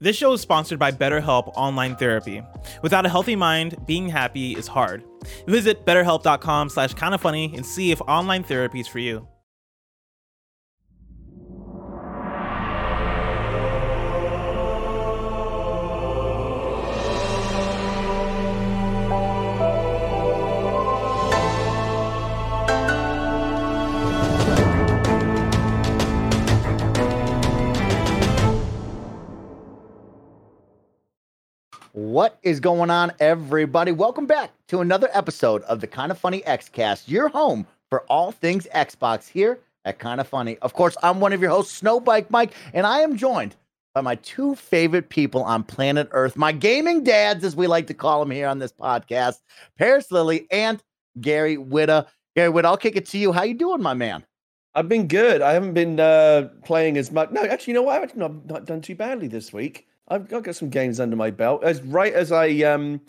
This show is sponsored by BetterHelp Online Therapy. Without a healthy mind, being happy is hard. Visit betterhelp.com slash kind of funny and see if online therapy is for you. What is going on, everybody? Welcome back to another episode of the Kind of Funny Xcast, your home for all things Xbox here at Kind of Funny. Of course, I'm one of your hosts, Snowbike Mike, and I am joined by my two favorite people on planet Earth, my gaming dads, as we like to call them here on this podcast, Parris Lilly and Gary Whitta. Gary Whitta, I'll kick it to you. How you doing, my man? I've been good. I haven't been uh, playing as much. No, actually, you know what? I've not, not done too badly this week. I've got, got some games under my belt. As right as I um,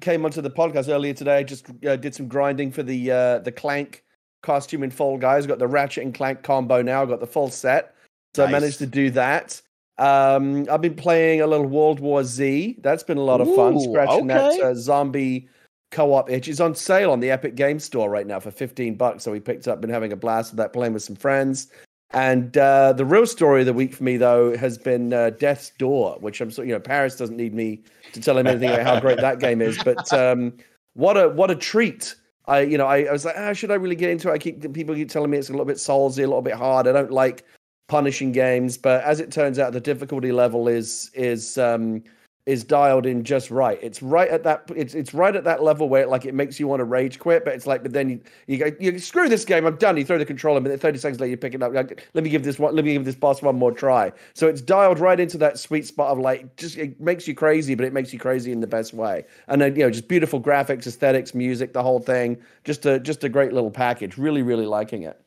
came onto the podcast earlier today, I just uh, did some grinding for the uh, the Clank costume in Fall Guys. Got the Ratchet and Clank combo now. I got the full set, so nice. I managed to do that. Um, I've been playing a little World War Z. That's been a lot of Ooh, fun. Scratching okay. that uh, zombie co-op itch. It's on sale on the Epic Game Store right now for fifteen bucks. So we picked up. Been having a blast with that, playing with some friends. And uh, the real story of the week for me, though, has been uh, Death's Door, which I'm so you know Parris doesn't need me to tell him anything about how great that game is. But um, what a what a treat! I you know I, I was like, ah, should I really get into it? I keep people keep telling me it's a little bit soulsy, a little bit hard. I don't like punishing games, but as it turns out, the difficulty level is is um, is dialed in just right. It's right at that it's it's right at that level where it, like it makes you want to rage quit, but it's like but then you you go you screw this game, I'm done. You throw the controller, but then 30 seconds later you pick it up. Like, let me give this one let me give this boss one more try. So it's dialed right into that sweet spot of like just it makes you crazy, but it makes you crazy in the best way. And then you know just beautiful graphics, aesthetics, music, the whole thing. Just a just a great little package. Really really liking it.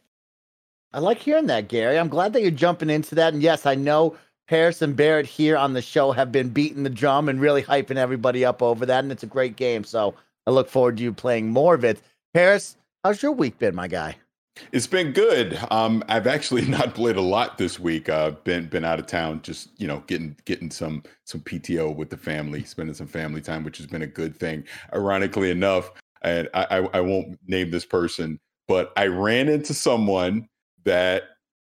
I like hearing that, Gary. I'm glad that you're jumping into that. And yes, I know Harrison Barrett here on the show have been beating the drum and really hyping everybody up over that. And it's a great game. So I look forward to you playing more of it. Parris, how's your week been, my guy? It's been good. Um, I've actually not played a lot this week. Uh, been been out of town, just you know, getting getting some some PTO with the family, spending some family time, which has been a good thing. Ironically enough, and I, I, I won't name this person, but I ran into someone that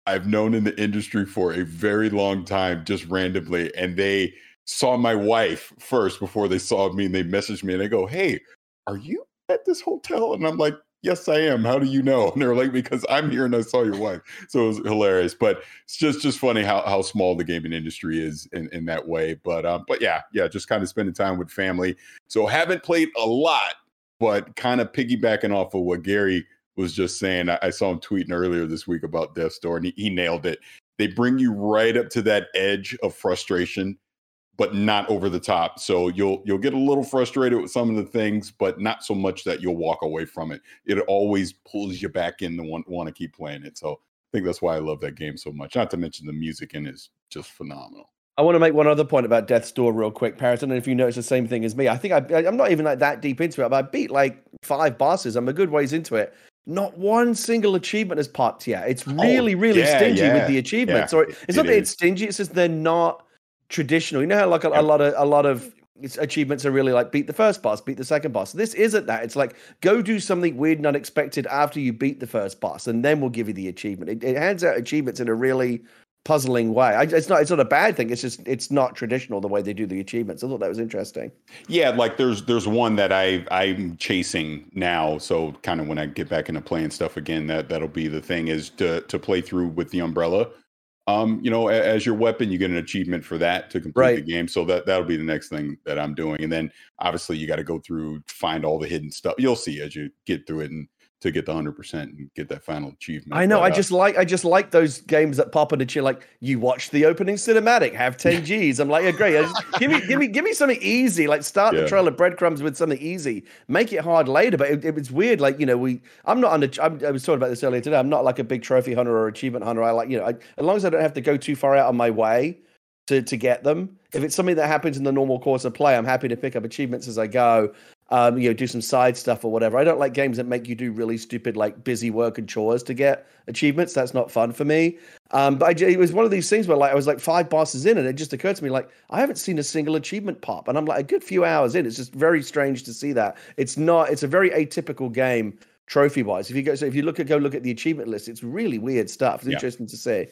I've known in the industry for a very long time, just randomly, and they saw my wife first before they saw me, and they messaged me and they go, "Hey, are you at this hotel?" And I'm like, "Yes, I am. How do you know?" And they're like, "Because I'm here and I saw your wife." So it was hilarious, but it's just just funny how how small the gaming industry is in in that way. But um, but yeah, yeah, just kind of spending time with family. So haven't played a lot, but kind of piggybacking off of what Gary was just saying, I, I saw him tweeting earlier this week about Death's Door, and he, he nailed it. They bring you right up to that edge of frustration, but not over the top. So you'll you'll get a little frustrated with some of the things, but not so much that you'll walk away from it. It always pulls you back in to want, want to keep playing it. So I think that's why I love that game so much. Not to mention the music in it is just phenomenal. I want to make one other point about Death's Door real quick, Parris. I don't know if you noticed the same thing as me. I think I, I'm not even like that deep into it, but I beat like five bosses. I'm a good ways into it, not one single achievement has popped yet. It's oh, really, oh, really yeah, stingy yeah, with the achievements. Yeah, or it's it not that it's stingy; it's just they're not traditional. You know how like a, a lot of a lot of achievements are really like beat the first boss, beat the second boss. This isn't that. It's like go do something weird and unexpected after you beat the first boss, and then we'll give you the achievement. It, it hands out achievements in a really puzzling way. I, it's not it's not a bad thing. It's just it's not traditional the way they do the achievements. I thought that was interesting. Yeah, like there's there's one that I I'm chasing now. So kind of when I get back into playing stuff again, that that'll be the thing is to to play through with the umbrella. Um, you know, as your weapon, you get an achievement for that to complete right. the game. So that that'll be the next thing that I'm doing. And then obviously you got to go through find all the hidden stuff. You'll see as you get through it and to get the hundred percent and get that final achievement. I know. I uh, just like I just like those games that pop into chill. Like you watch the opening cinematic, have ten Gs. I'm like, yeah, great. Just, give me give me give me something easy. Like start Yeah. the trail of breadcrumbs with something easy. Make it hard later. But it, it was weird. Like you know, we I'm not under. I'm, I was talking about this earlier today. I'm not like a big trophy hunter or achievement hunter. I like you know, I, as long as I don't have to go too far out of my way to to get them. If it's something that happens in the normal course of play, I'm happy to pick up achievements as I go. Um, you know, do some side stuff or whatever. I don't like games that make you do really stupid, like busy work and chores to get achievements. That's not fun for me. Um, but I, it was one of these things where like I was like five bosses in, and it just occurred to me like I haven't seen a single achievement pop, and I'm like a good few hours in. It's just very strange to see that. It's not. It's a very atypical game trophy wise. If you go, so if you look at go look at the achievement list, it's really weird stuff. It's Yeah. interesting to see.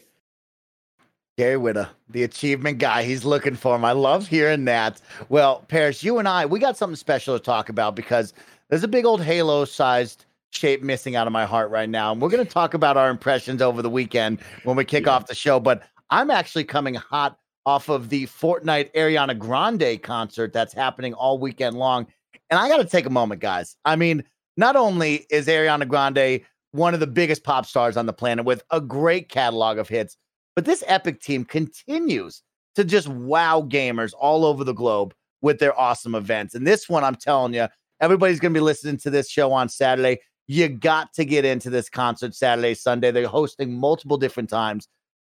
Gary Whitta, the achievement guy. He's looking for him. I love hearing that. Well, Parris, you and I, we got something special to talk about because there's a big old Halo sized shape missing out of my heart right now. And we're going to talk about our impressions over the weekend when we kick Yeah. off the show. But I'm actually coming hot off of the Fortnite Ariana Grande concert that's happening all weekend long. And I got to take a moment, guys. I mean, not only is Ariana Grande one of the biggest pop stars on the planet with a great catalog of hits, but this Epic team continues to just wow gamers all over the globe with their awesome events. And this one, I'm telling you, everybody's going to be listening to this show on Saturday. You got to get into this concert Saturday, Sunday. They're hosting multiple different times.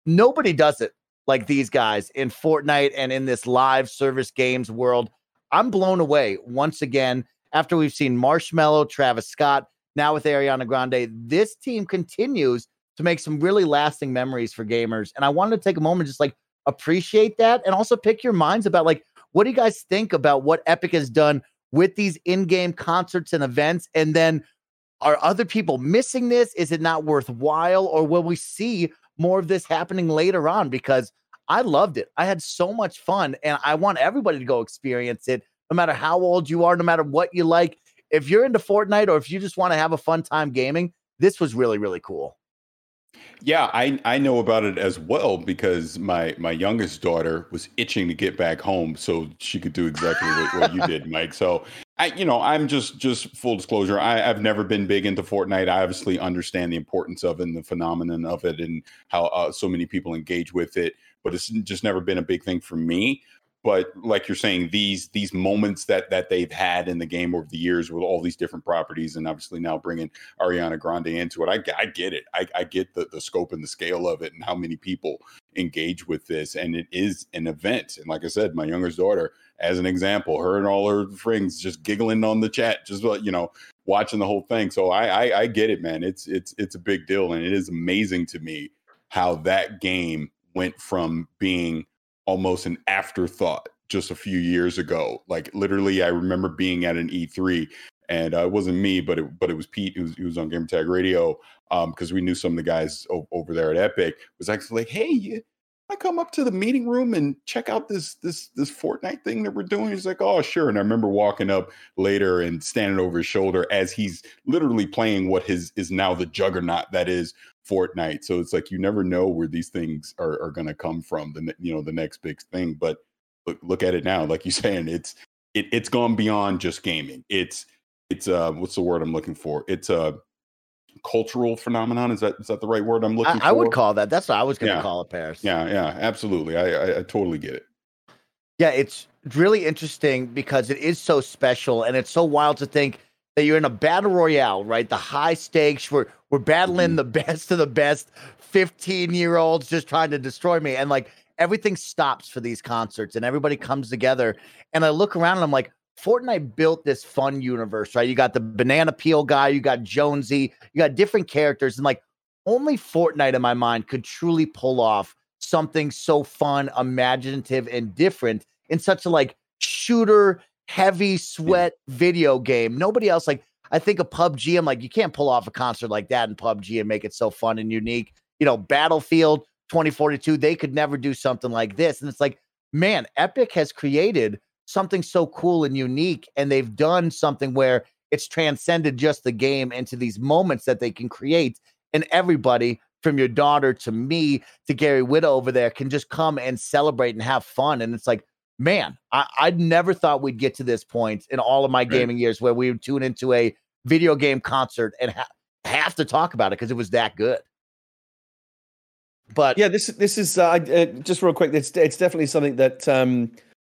Nobody does it like these guys in Fortnite and in this live service games world. I'm blown away once again after we've seen Marshmello, Travis Scott, now with Ariana Grande. This team continues to make some really lasting memories for gamers. And I wanted to take a moment just like appreciate that and also pick your minds about like what do you guys think about what Epic has done with these in-game concerts and events and then are other people missing this? Is it not worthwhile or will we see more of this happening later on because I loved it. I had so much fun and I want everybody to go experience it no matter how old you are, no matter what you like. If you're into Fortnite or if you just want to have a fun time gaming, this was really really cool. Yeah, I I know about it as well because my my youngest daughter was itching to get back home so she could do exactly what, what you did, Mike. So I, you know, I'm just just full disclosure. I, I've never been big into Fortnite. I obviously understand the importance of it and the phenomenon of it and how uh, so many people engage with it, but it's just never been a big thing for me. But like you're saying, these these moments that that they've had in the game over the years with all these different properties, and obviously now bringing Ariana Grande into it, I, I get it. I, I get the the scope and the scale of it, and how many people engage with this, and it is an event. And like I said, my youngest daughter, as an example, her and all her friends just giggling on the chat, just uh, you know, watching the whole thing. So I, I I get it, man. It's it's it's a big deal, and it is amazing to me how that game went from being almost an afterthought just a few years ago. Like literally, I remember being at an E3, and uh, it wasn't me, but it but it was Pete. who was, he was on Gamer Tag Radio because we knew some of the guys o- over there at Epic. Was actually like, hey. I come up to the meeting room and check out this this this Fortnite thing that we're doing. He's like, "Oh, sure." And I remember walking up later and standing over his shoulder as he's literally playing what his is now the juggernaut that is Fortnite. So it's like you never know where these things are, are going to come from. The you know the next big thing, but look look at it now. Like you're saying, it's it, it's gone beyond just gaming. It's it's uh what's the word I'm looking for? It's a cultural phenomenon. Is that is that the right word I'm looking I, for? I would call that. That's what I was going to Yeah. call it, Parris. Yeah, yeah, absolutely. I, I I totally get it. Yeah, it's really interesting because it is so special and it's so wild to think that you're in a battle royale, right? The high stakes, we're we're battling Mhm. the best of the best 15 year olds just trying to destroy me. And like everything stops for these concerts and everybody comes together. And I look around and I'm like, Fortnite built this fun universe, right? You got the banana peel guy, you got Jonesy, you got different characters, and like only Fortnite in my mind could truly pull off something so fun, imaginative, and different in such a like shooter, heavy sweat video game. Nobody else like I think of PUBG. I'm like, you can't pull off a concert like that in PUBG and make it so fun and unique. You know, Battlefield 2042, they could never do something like this. And it's like, man, Epic has created something so cool and unique, and they've done something where it's transcended just the game into these moments that they can create. And everybody, from your daughter to me to Gary Whitta over there, can just come and celebrate and have fun. And it's like, man, I, I'd never thought we'd get to this point in all of my gaming years where we would tune into a video game concert and ha- have to talk about it because it was that good. But yeah, this this is uh, uh, just real quick. It's it's definitely something that um,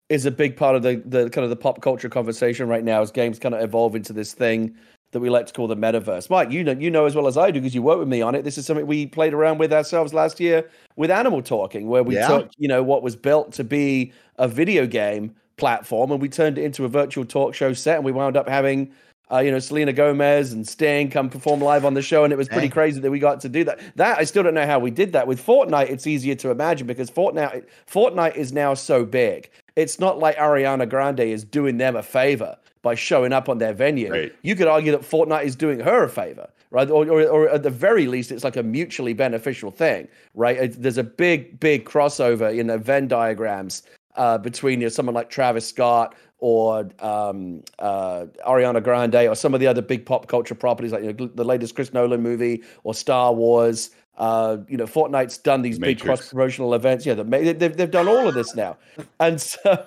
is a big part of the the kind of the pop culture conversation right now as games kind of evolve into this thing that we like to call the metaverse. Mike, you know you know as well as I do because you work with me on it. This is something we played around with ourselves last year with Animal Talking, where we Yeah. took you know what was built to be a video game platform and we turned it into a virtual talk show set, and we wound up having. Uh, you know, Selena Gomez and Sting come perform live on the show, and it was pretty crazy that we got to do that. That I still don't know how we did that. With Fortnite, it's easier to imagine because Fortnite Fortnite is now so big. It's not like Ariana Grande is doing them a favor by showing up on their venue. Right. You could argue that Fortnite is doing her a favor, right? Or, or, or at the very least, it's like a mutually beneficial thing, right? It- there's a big, big crossover in the Venn diagrams uh, between you know, someone like Travis Scott or um, uh, Ariana Grande or some of the other big pop culture properties like you know, the latest Chris Nolan movie or Star Wars. Uh, you know, Fortnite's done these big cross promotional events. Yeah, the, they've they've done all of this now, and so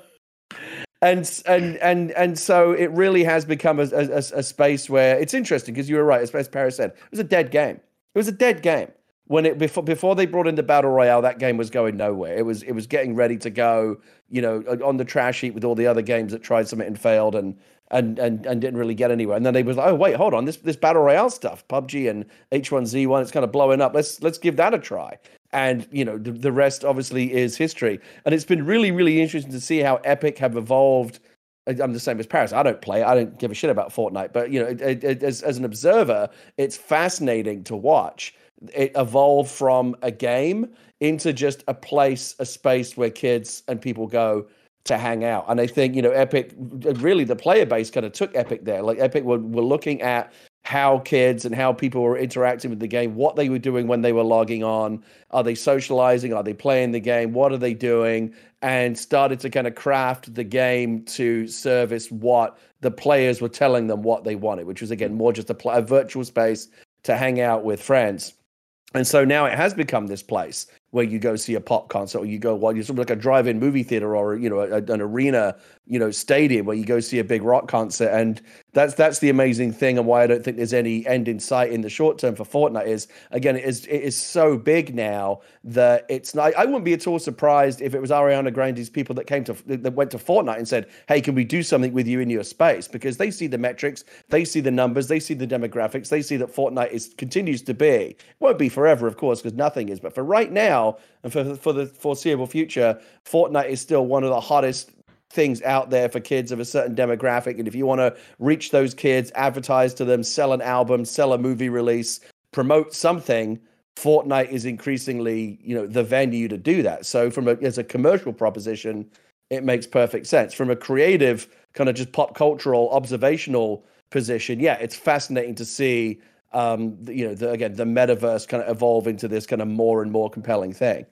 and and and and so it really has become a, a, a- space where it's interesting because you were right, as, as Parris said, it was a dead game. It was a dead game when it before before they brought in the battle royale. That game was going nowhere. It was it was getting ready to go, you know, on the trash heap with all the other games that tried something and failed and. And, and and didn't really get anywhere. And then they was like, oh wait, hold on, this this battle royale stuff, PUBG and H1Z1, it's kind of blowing up. Let's let's give that a try. And you know the, the rest obviously is history. And it's been really really interesting to see how epic have evolved. I'm the same as parris. I don't play i don't give a shit about fortnite. But you know it, it, it- as, as an observer it's fascinating to watch it evolve from a game into just a place a space where kids and people go to hang out and i think you know epic really the player base kind of took epic there like epic were, were looking at how kids and how people were interacting with the game, what they were doing when they were logging on. Are they socializing? Are they playing the game? What are they doing? And started to kind of craft the game to service what the players were telling them what they wanted, which was again more just a, pl- a virtual space to hang out with friends. And so now it has become this place where you go see a pop concert, or you go well, you're sort of like a drive-in movie theater, or you know, a, an arena, you know, stadium where you go see a big rock concert. And that's that's the amazing thing, and why I don't think there's any end in sight in the short term for Fortnite is again, it is it is so big now that it's not. I wouldn't be at all surprised if it was Ariana Grande's people that came to that went to Fortnite and said, "Hey, can we do something with you in your space?" Because they see the metrics, they see the numbers, they see the demographics, they see that Fortnite is continues to be. Won't be forever, of course, because nothing is. But for right now and for for the foreseeable future, Fortnite is still one of the hottest things out there for kids of a certain demographic. And if you want to reach those kids, advertise to them, sell an album, sell a movie release, promote something, Fortnite is increasingly, you know, the venue to do that. So from a as a commercial proposition, it makes perfect sense. From a creative kind of just pop cultural observational position, yeah, it's fascinating to see um you know the, again the metaverse kind of evolve into this kind of more and more compelling thing.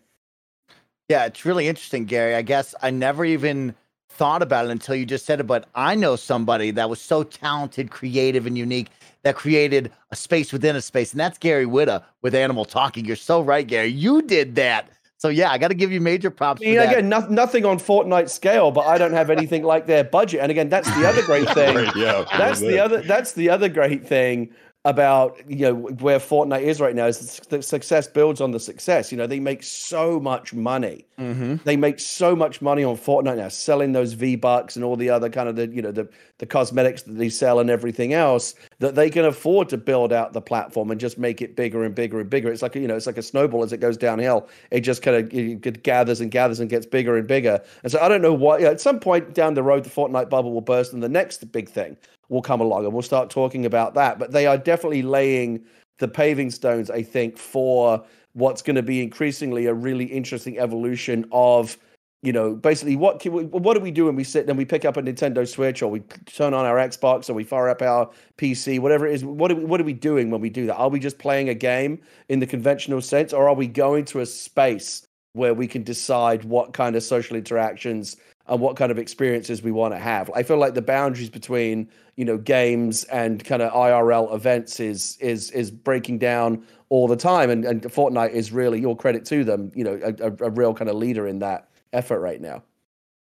Yeah, it's really interesting, Gary. I guess I never even thought about it until you just said it, but I know somebody that was so talented, creative, and unique that created a space within a space, and that's Gary Whitta with Animal Talking. You're so right, Gary. You did that. So yeah, I got to give you major props. I mean, for that. again, no, nothing on Fortnite scale, but I don't have anything like their budget. And again, that's the other great thing. Yeah, that's the other. That's the other great thing about you know where Fortnite is right now is the success builds on the success. You know, they make so much money. Mm-hmm. They make so much money on Fortnite now, selling those V Bucks and all the other kind of the you know the the cosmetics that they sell and everything else that they can afford to build out the platform and just make it bigger and bigger and bigger. It's like a, you know, it's like a snowball as it goes downhill. It just kind of it gathers and gathers and gets bigger and bigger. And so I don't know what. at some point down the road, the Fortnite bubble will burst, and the next big thing will come along, and we'll start talking about that. But they are definitely laying the paving stones, I think, for what's going to be increasingly a really interesting evolution of you know basically what we, what do we do when we sit and we pick up a Nintendo Switch or we turn on our Xbox or we fire up our PC whatever it is what are we, what are we doing when we do that are we just playing a game in the conventional sense or are we going to a space where we can decide what kind of social interactions and what kind of experiences we want to have. I feel like the boundaries between you know games and kind of IRL events is is is breaking down all the time, and and Fortnite is really your credit to them. You know, a, a, real kind of leader in that effort right now.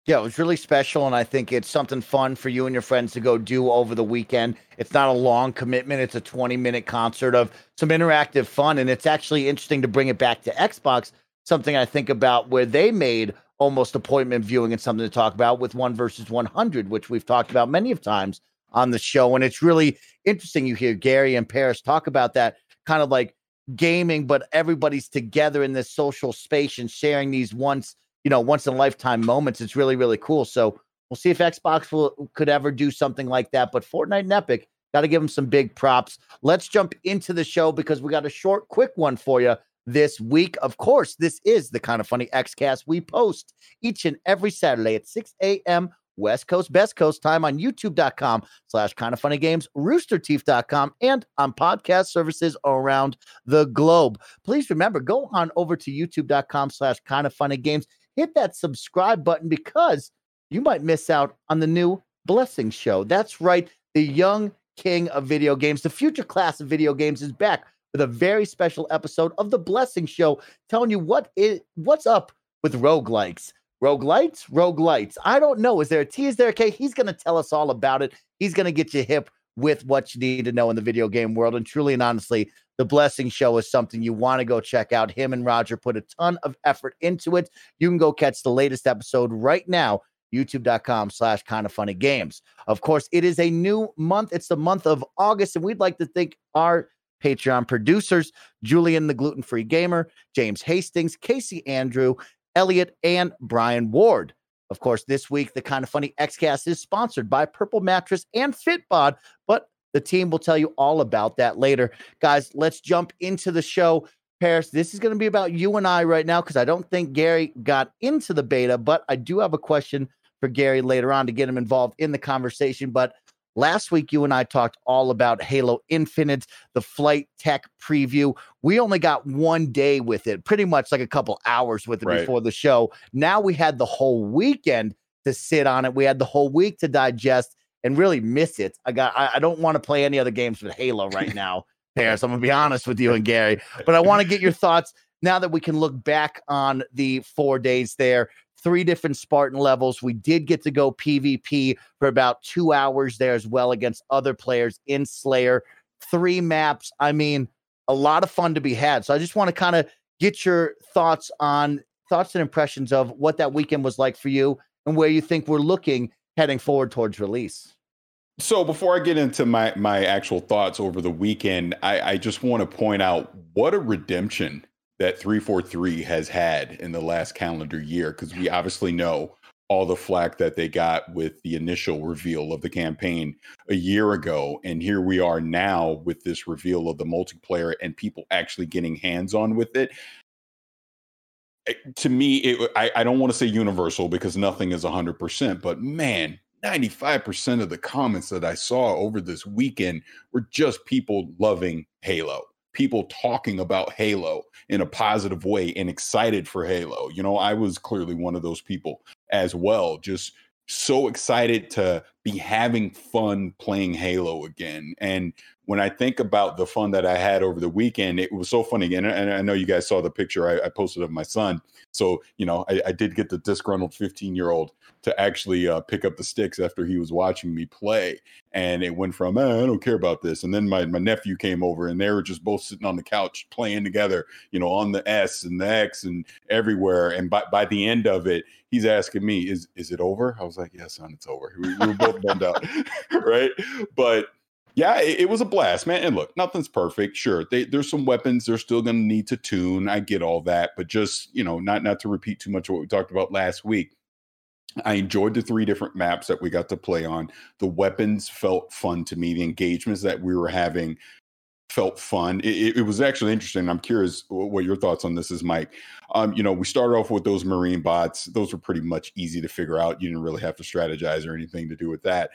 Yeah, it was really special, and I think it's something fun for you and your friends to go do over the weekend. It's not a long commitment; it's a twenty-minute concert of some interactive fun, and it's actually interesting to bring it back to Xbox. Something I think about where they made almost appointment viewing and something to talk about with one versus one hundred, which we've talked about many of times on the show, and it's really interesting. You hear Gary and Parris talk about that kind of like gaming, but everybody's together in this social space and sharing these once you know, once in a lifetime moments. It's really, really cool. So we'll see if Xbox will could ever do something like that. But Fortnite and Epic, got to give them some big props. Let's jump into the show because we got a short, quick one for you this week. Of course, this is the kind of funny Xcast we post each and every Saturday at 6 a.m. West Coast, Best Coast time on youtube.com slash kind of funny games, roosterteeth.com, and on podcast services around the globe. Please remember, go on over to youtube.com slash kind of funny games hit that subscribe button because you might miss out on the new Blessing Show. That's right. The young king of video games, the future class of video games is back with a very special episode of the Blessing Show telling you what is what's up with roguelikes. Roguelites? lights. I don't know. Is there a T? Is there a K? He's going to tell us all about it. He's going to get you hip with what you need to know in the video game world. And truly and honestly, the Blessing Show is something you want to go check out. Him and Roger put a ton of effort into it. You can go catch the latest episode right now youtube.com slash kind of funny games of course it is a new month it's the month of august and we'd like to thank our patreon producers julian the gluten-free gamer james hastings casey andrew elliot and brian ward of course this week the kind of funny xcast is sponsored by purple mattress and fitbod but the team will tell you all about that later. Guys, let's jump into the show. Parris, this is going to be about you and I right now because I don't think Gary got into the beta, but I do have a question for Gary later on to get him involved in the conversation. But last week, you and I talked all about Halo Infinite, the flight tech preview. We only got one day with it, pretty much like a couple hours with it right. before the show. Now we had the whole weekend to sit on it, we had the whole week to digest and really miss it. I got I, I don't want to play any other games with Halo right now, Parris. I'm gonna be honest with you and Gary, but I want to get your thoughts now that we can look back on the four days there. Three different Spartan levels. We did get to go PvP for about two hours there as well against other players in Slayer. Three maps. I mean, a lot of fun to be had. So I just want to kind of get your thoughts on thoughts and impressions of what that weekend was like for you and where you think we're looking heading forward towards release. So before I get into my my actual thoughts over the weekend, I, I just want to point out what a redemption that 343 has had in the last calendar year, because we obviously know all the flack that they got with the initial reveal of the campaign a year ago. And here we are now with this reveal of the multiplayer and people actually getting hands on with it. To me, it, I, I don't want to say universal because nothing is 100%, but man, 95% of the comments that I saw over this weekend were just people loving Halo, people talking about Halo in a positive way and excited for Halo. You know, I was clearly one of those people as well, just so excited to be having fun playing Halo again. And when I think about the fun that I had over the weekend, it was so funny. And, and I know you guys saw the picture I, I posted of my son. So, you know, I, I did get the disgruntled 15 year old to actually uh, pick up the sticks after he was watching me play. And it went from, eh, I don't care about this. And then my, my nephew came over and they were just both sitting on the couch playing together, you know, on the S and the X and everywhere. And by, by the end of it, he's asking me, is, is it over? I was like, yeah, son, it's over. We, we were both bummed out. right. But, yeah, it, it, was a blast, man. And look, nothing's perfect. Sure, they, there's some weapons they're still going to need to tune. I get all that, but just you know, not not to repeat too much of what we talked about last week. I enjoyed the three different maps that we got to play on. The weapons felt fun to me. The engagements that we were having felt fun. It, it was actually interesting. I'm curious what your thoughts on this is, Mike. Um, you know, we started off with those marine bots. Those were pretty much easy to figure out. You didn't really have to strategize or anything to do with that.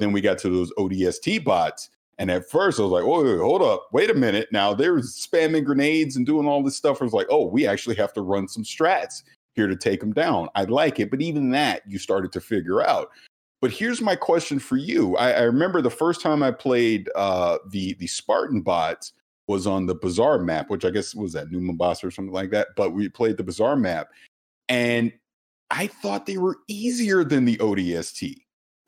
Then we got to those ODST bots. And at first I was like, oh, hold up, wait a minute. Now they're spamming grenades and doing all this stuff. I was like, oh, we actually have to run some strats here to take them down. I like it. But even that you started to figure out. But here's my question for you. I, I remember the first time I played uh, the the Spartan bots was on the Bazaar map, which I guess was that New Mombasa or something like that. But we played the Bazaar map, and I thought they were easier than the ODST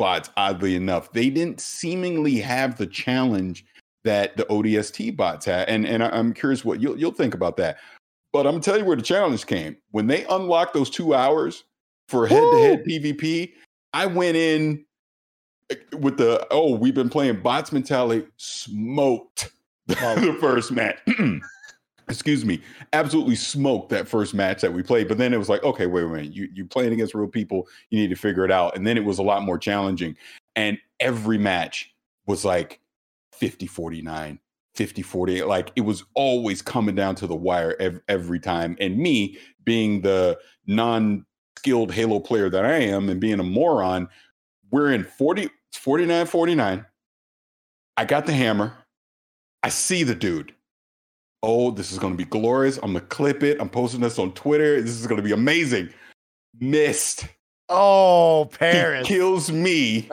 bots, oddly enough. They didn't seemingly have the challenge that the ODST bots had. And, and I'm curious what you'll, you'll think about that. But I'm gonna tell you where the challenge came. When they unlocked those two hours for head to head PvP, I went in eh, with the oh, we've been playing bots mentality, smoked the first match. Excuse me, absolutely smoked that first match that we played. But then it was like, okay, wait, wait, wait. You you playing against real people, you need to figure it out. And then it was a lot more challenging. And every match was like 50 49, 50 48 like it was always coming down to the wire every, every time and me being the non skilled halo player that i am and being a moron we're in 40 49 49 i got the hammer i see the dude oh this is going to be glorious i'm going to clip it i'm posting this on twitter this is going to be amazing missed Oh, he Parris. kills me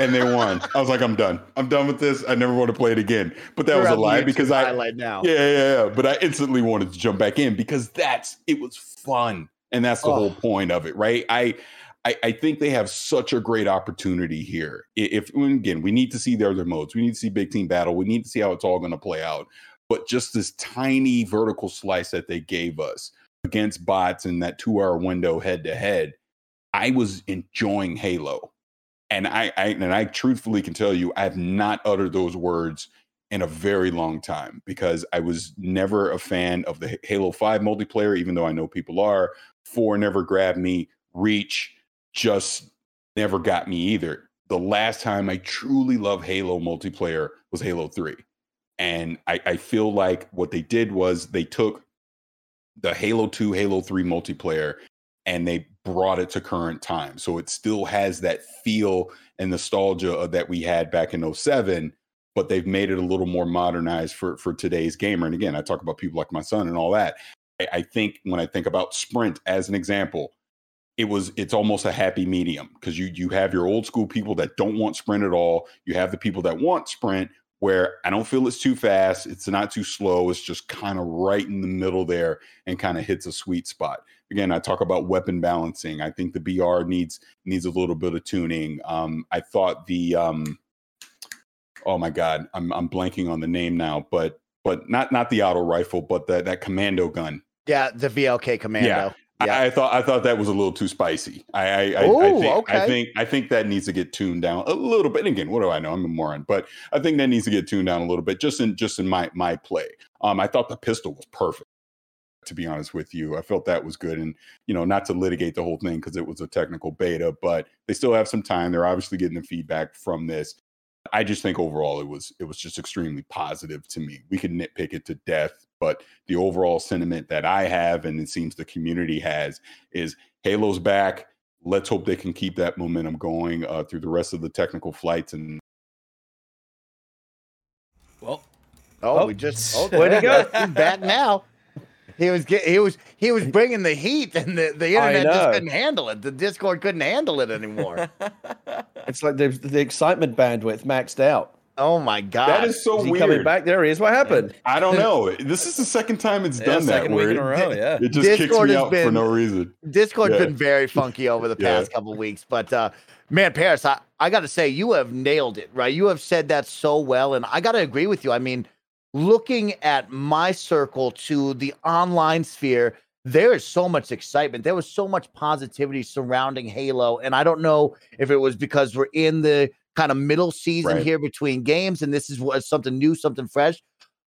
and they won. I was like, I'm done. I'm done with this. I never want to play it again. But that You're was a lie because I highlight now. yeah, yeah, yeah. But I instantly wanted to jump back in because that's it was fun. And that's the Oh. whole point of it, right? I I, I think they have such a great opportunity here. If again, we need to see their other modes. We need to see big team battle. We need to see how it's all going to play out. But just this tiny vertical slice that they gave us against bots in that two hour window head to head, I was enjoying Halo. And I, I and I truthfully can tell you, I have not uttered those words in a very long time because I was never a fan of the Halo 5 multiplayer, even though I know people are. Four never grabbed me. Reach just never got me either. The last time I truly loved Halo multiplayer was Halo 3. And I, I feel like what they did was they took the Halo 2, Halo 3 multiplayer and they brought it to current time. So it still has that feel and nostalgia that we had back in 07, but they've made it a little more modernized for, for today's gamer. And again, I talk about people like my son and all that. I, I think when I think about Sprint as an example, it was it's almost a happy medium because you you have your old school people that don't want sprint at all. You have the people that want sprint where I don't feel it's too fast, it's not too slow, it's just kind of right in the middle there and kind of hits a sweet spot. Again, I talk about weapon balancing. I think the BR needs needs a little bit of tuning. Um, I thought the um, oh my god, I'm I'm blanking on the name now, but but not not the auto rifle, but that that commando gun. Yeah, the VLK Commando. Yeah. Yeah. I, I thought I thought that was a little too spicy. I I, I, I think okay. I think I think that needs to get tuned down a little bit. And again, what do I know? I'm a moron, but I think that needs to get tuned down a little bit just in just in my my play. Um, I thought the pistol was perfect. To be honest with you, I felt that was good, and you know, not to litigate the whole thing because it was a technical beta, but they still have some time. They're obviously getting the feedback from this. I just think overall it was it was just extremely positive to me. We could nitpick it to death, but the overall sentiment that I have and it seems the community has is Halo's back. Let's hope they can keep that momentum going uh, through the rest of the technical flights and Well, Oh, Oh, we just oh, where'd he go? He's back now. He was get, he was he was bringing the heat, and the, the internet just couldn't handle it. The Discord couldn't handle it anymore. it's like the, the excitement bandwidth maxed out. oh my god! that is so Is he weird. coming back? There he is. What happened? I don't know. This is the second time it's Yeah, done that. second week Where in a row. Yeah. it just kicks Discord me has been, for no reason. Discord's Yeah. been very funky over the Yeah. past couple weeks, but uh, man, Parris, I, I got to say you have nailed it. Right, you have said that so well, and I got to agree with you. I mean, looking at my circle to the online sphere, there is so much excitement. There was so much positivity surrounding Halo, and I don't know if it was because we're in the kind of middle season Right. here between games, and this is what something new, something fresh.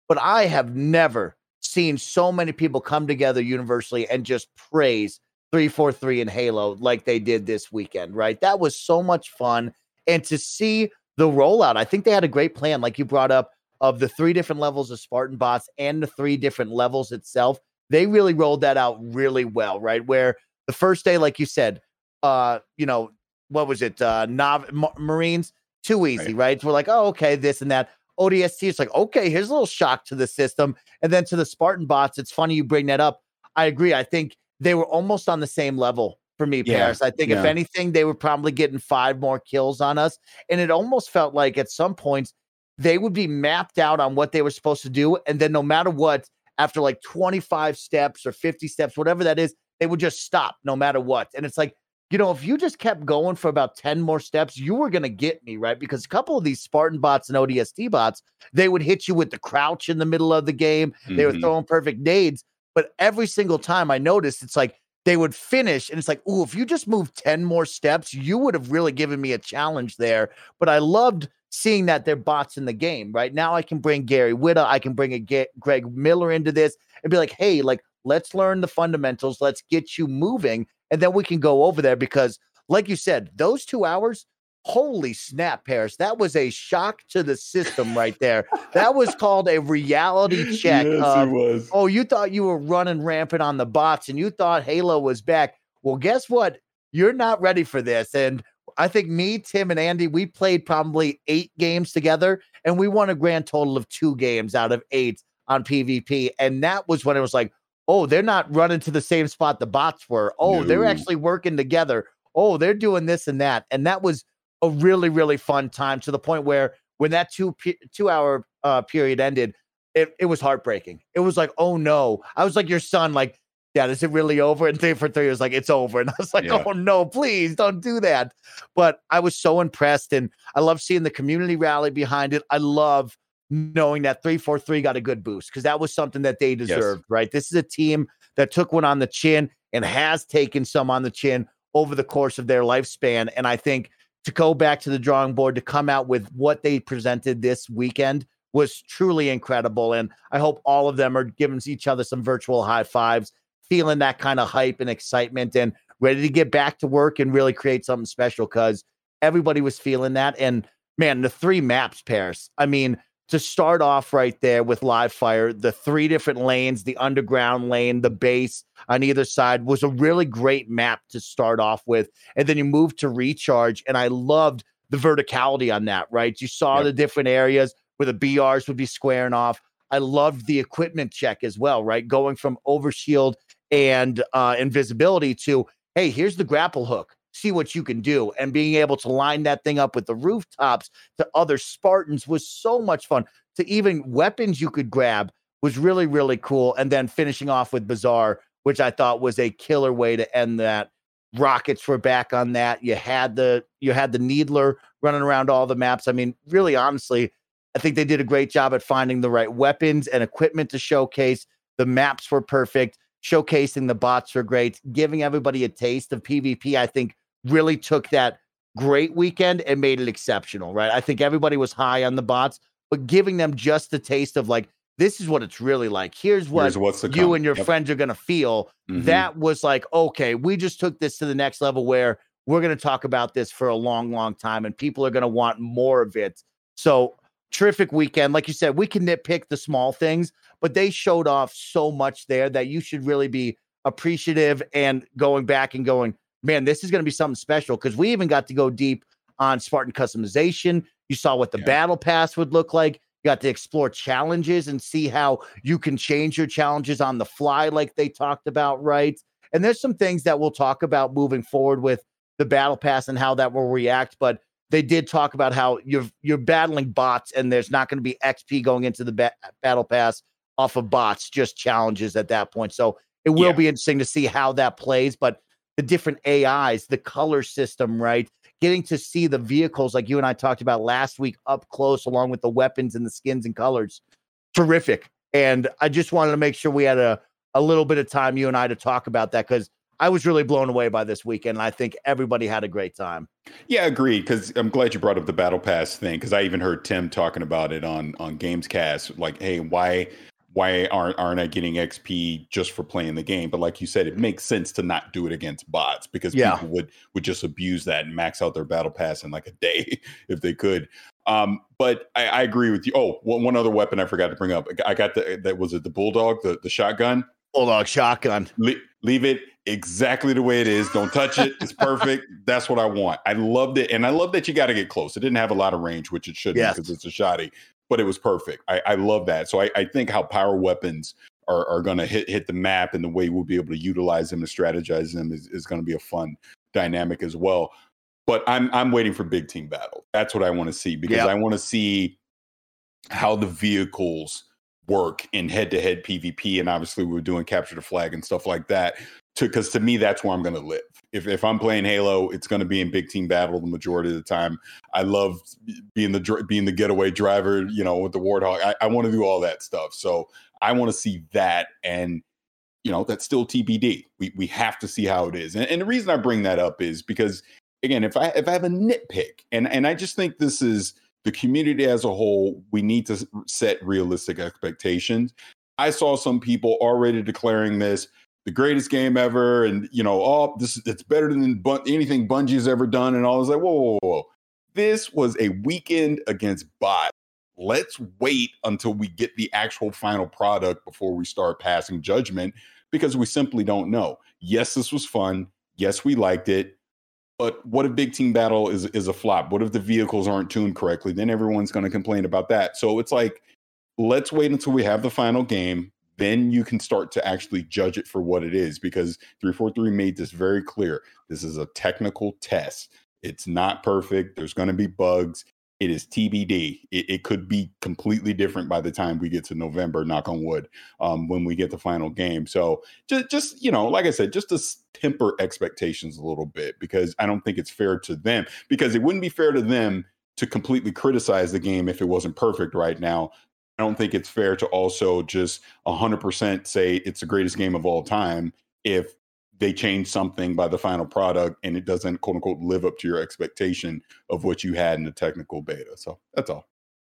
But I have never seen so many people come together universally and just praise 343 and Halo like they did this weekend, right? That was so much fun. And to see the rollout, I think they had a great plan, like you brought up, of the three different levels of Spartan bots and the three different levels itself. They really rolled that out really well, right? Where the first day, like you said, uh, you know, what was it? Uh, Nav- Ma- Marines, too easy, right? So we're like, oh, okay, this and that. ODST, it's like, okay, here's a little shock to the system. And then to the Spartan bots, it's funny you bring that up. I agree. I think they were almost on the same level for me, Yeah, Parris. I think if anything, they were probably getting five more kills on us. And it almost felt like at some points they would be mapped out on what they were supposed to do. And then no matter what, after like 25 steps or 50 steps, whatever that is, they would just stop no matter what. And it's like, you know, if you just kept going for about 10 more steps, you were going to get me, right? Because a couple of these Spartan bots and ODST bots, they would hit you with the crouch in the middle of the game. Mm-hmm. They were mm-hmm. throwing perfect nades. But every single time I noticed, it's like they would finish, and it's like, oh, if you just moved 10 more steps, you would have really given me a challenge there. But I loved seeing that they're bots in the game, right? Now I can bring Gary Whitta, I can bring a Greg Miller into this and be like, hey, like, let's learn the fundamentals, let's get you moving, and then we can go over there because, like you said, those two hours, holy snap, Parris, that was a shock to the system right there. that was called a reality check. Yes, of, it was. Oh, you thought you were running rampant on the bots and you thought Halo was back. Well, guess what? You're not ready for this. And I think me, Tim, and Andy, we played probably eight games together, and we won a grand total of two games out of eight on PvP. And that was when it was like, oh, they're not running to the same spot the bots were. Oh, no. they're actually working together. Oh, they're doing this and that. And that was a really, really fun time to the point where when that two two hour uh, period ended, it, it was heartbreaking. It was like, oh no. I was like your son, like Dad, is it really over? And three for three was like, it's over. And I was like, yeah. oh no, please don't do that. But I was so impressed. And I love seeing the community rally behind it. I love knowing that 343 got a good boost because that was something that they deserved, yes. right? This is a team that took one on the chin and has taken some on the chin over the course of their lifespan. And I think to go back to the drawing board to come out with what they presented this weekend was truly incredible. And I hope all of them are giving each other some virtual high fives feeling that kind of hype and excitement and ready to get back to work and really create something special because everybody was feeling that. And man, the three maps Parris. I mean, to start off right there with live fire, the three different lanes, the underground lane, the base on either side was a really great map to start off with. And then you move to recharge. And I loved the verticality on that, right? You saw yep. the different areas where the BRs would be squaring off. I loved the equipment check as well, right? Going from overshield and uh, invisibility to, hey, here's the grapple hook. See what you can do. And being able to line that thing up with the rooftops to other Spartans was so much fun. To even weapons you could grab was really, really cool. And then finishing off with Bazaar, which I thought was a killer way to end that. Rockets were back on that. You had the you had the Needler running around all the maps. I mean, really honestly, I think they did a great job at finding the right weapons and equipment to showcase. The maps were perfect showcasing the bots were great, giving everybody a taste of PvP. I think really took that great weekend and made it exceptional, right? I think everybody was high on the bots, but giving them just the taste of like, this is what it's really like. Here's what Here's you and your yep. friends are going to feel. Mm-hmm. That was like, okay, we just took this to the next level where we're going to talk about this for a long, long time and people are going to want more of it. So, terrific weekend. Like you said, we can nitpick the small things, but they showed off so much there that you should really be appreciative and going back and going, man, this is going to be something special because we even got to go deep on Spartan customization. You saw what the yeah. battle pass would look like. You got to explore challenges and see how you can change your challenges on the fly, like they talked about, right? And there's some things that we'll talk about moving forward with the battle pass and how that will react. But they did talk about how you're you're battling bots and there's not going to be XP going into the ba- battle pass off of bots, just challenges at that point. So it will yeah. be interesting to see how that plays. But the different AIs, the color system, right? Getting to see the vehicles like you and I talked about last week up close, along with the weapons and the skins and colors. Terrific. And I just wanted to make sure we had a, a little bit of time, you and I, to talk about that because I was really blown away by this weekend. And I think everybody had a great time. Yeah, agreed. Because I'm glad you brought up the battle pass thing. Because I even heard Tim talking about it on on Gamescast. Like, hey, why why aren't aren't I getting XP just for playing the game? But like you said, it makes sense to not do it against bots because yeah. people would would just abuse that and max out their battle pass in like a day if they could. Um, but I, I agree with you. Oh, one, one other weapon I forgot to bring up. I got the that was it the bulldog, the the shotgun. Bulldog shotgun. Le- leave it exactly the way it is. Don't touch it. It's perfect. That's what I want. I loved it. And I love that you got to get close. It didn't have a lot of range, which it should yes. because it's a shoddy, but it was perfect. I, I love that. So I, I, think how power weapons are, are going to hit, hit the map and the way we'll be able to utilize them and strategize them is, is going to be a fun dynamic as well. But I'm I'm waiting for big team battle. That's what I want to see because yep. I want to see how the vehicles work in head to head PvP. And obviously, we are doing capture the flag and stuff like that. to because to me that's where I'm going to live. If if I'm playing Halo, it's going to be in big team battle the majority of the time. I love being the being the getaway driver, you know, with the Warthog. I, I want to do all that stuff. So I want to see that, and you know, that's still TBD. We we have to see how it is. And, and the reason I bring that up is because again, if I if I have a nitpick, and and I just think this is the community as a whole, we need to set realistic expectations. I saw some people already declaring this the greatest game ever, and you know, oh, this it's better than bu- anything Bungie's ever done, and all. I was like, whoa, whoa, whoa, this was a weekend against bot. Let's wait until we get the actual final product before we start passing judgment because we simply don't know. Yes, this was fun. Yes, we liked it. But what if big team battle is is a flop? What if the vehicles aren't tuned correctly? Then everyone's going to complain about that. So it's like, let's wait until we have the final game then you can start to actually judge it for what it is because 343 made this very clear. This is a technical test. It's not perfect. There's going to be bugs. It is TBD. It, it, could be completely different by the time we get to November, knock on wood, um, when we get the final game. So just, just, you know, like I said, just to temper expectations a little bit because I don't think it's fair to them because it wouldn't be fair to them to completely criticize the game if it wasn't perfect right now. I don't think it's fair to also just 100% say it's the greatest game of all time if they change something by the final product and it doesn't quote unquote live up to your expectation of what you had in the technical beta. So that's all.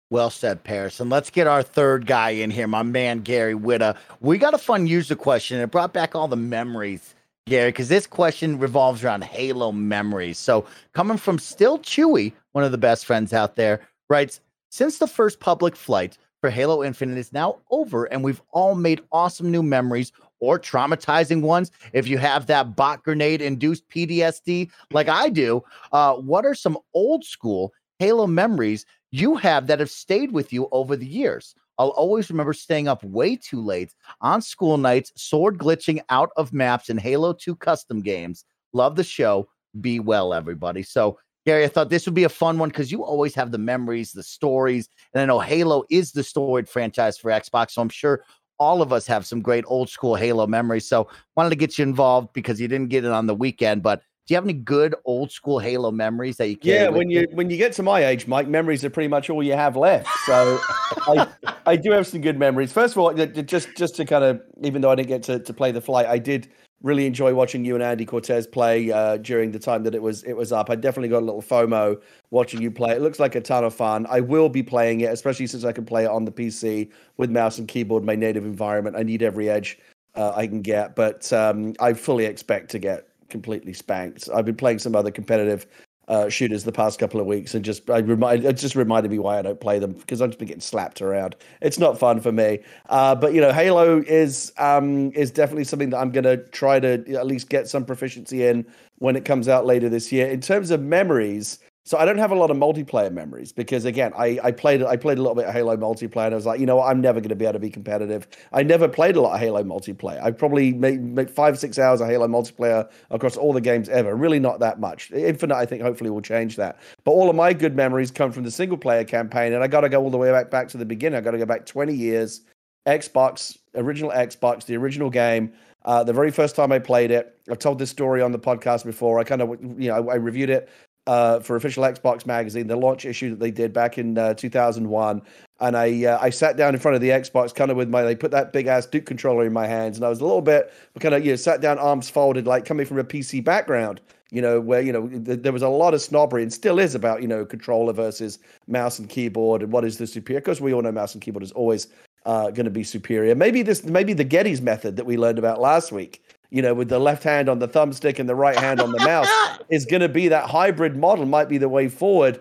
Well said, Parris. And let's get our third guy in here, my man Gary Whitta. We got a fun user question. It brought back all the memories, Gary, because this question revolves around Halo memories. So coming from Still Chewy, one of the best friends out there, writes, since the first public flight, for Halo Infinite is now over, and we've all made awesome new memories or traumatizing ones. If you have that bot grenade induced PTSD like I do, uh, what are some old school Halo memories you have that have stayed with you over the years? I'll always remember staying up way too late on school nights, sword glitching out of maps in Halo 2 custom games. Love the show. Be well, everybody. So Gary, I thought this would be a fun one because you always have the memories, the stories. And I know Halo is the storied franchise for Xbox. So I'm sure all of us have some great old school Halo memories. So wanted to get you involved because you didn't get it on the weekend. But do you have any good old school Halo memories that you can? Yeah, when you, you when you get to my age, Mike, memories are pretty much all you have left. So I, I do have some good memories. First of all, just just to kind of even though I didn't get to, to play the flight, I did really enjoy watching you and Andy Cortez play uh, during the time that it was it was up. I definitely got a little FOMO watching you play. It looks like a ton of fun. I will be playing it, especially since I can play it on the PC with mouse and keyboard, my native environment. I need every edge uh, I can get, but um, I fully expect to get completely spanked. I've been playing some other competitive uh, shooters the past couple of weeks, and just I remind it just reminded me why I don't play them because I've just been getting slapped around. It's not fun for me. Uh, but you know, Halo is um, is definitely something that I'm going to try to at least get some proficiency in when it comes out later this year. In terms of memories, so I don't have a lot of multiplayer memories because again, I, I played I played a little bit of Halo multiplayer and I was like, you know what, I'm never going to be able to be competitive. I never played a lot of Halo multiplayer. I probably made, made five six hours of Halo multiplayer across all the games ever. Really not that much. Infinite, I think, hopefully will change that. But all of my good memories come from the single player campaign, and I got to go all the way back back to the beginning. I got to go back 20 years. Xbox, original Xbox, the original game. Uh, the very first time I played it, I've told this story on the podcast before. I kind of, you know, I, I reviewed it uh, for official Xbox magazine, the launch issue that they did back in uh, 2001. And I uh, I sat down in front of the Xbox, kind of with my they put that big ass Duke controller in my hands, and I was a little bit kind of you know sat down, arms folded, like coming from a PC background. You know where you know th- there was a lot of snobbery and still is about you know controller versus mouse and keyboard and what is the superior. Because we all know mouse and keyboard is always uh, going to be superior. Maybe this maybe the Getty's method that we learned about last week you know, with the left hand on the thumbstick and the right hand on the mouse is going to be that hybrid model, might be the way forward.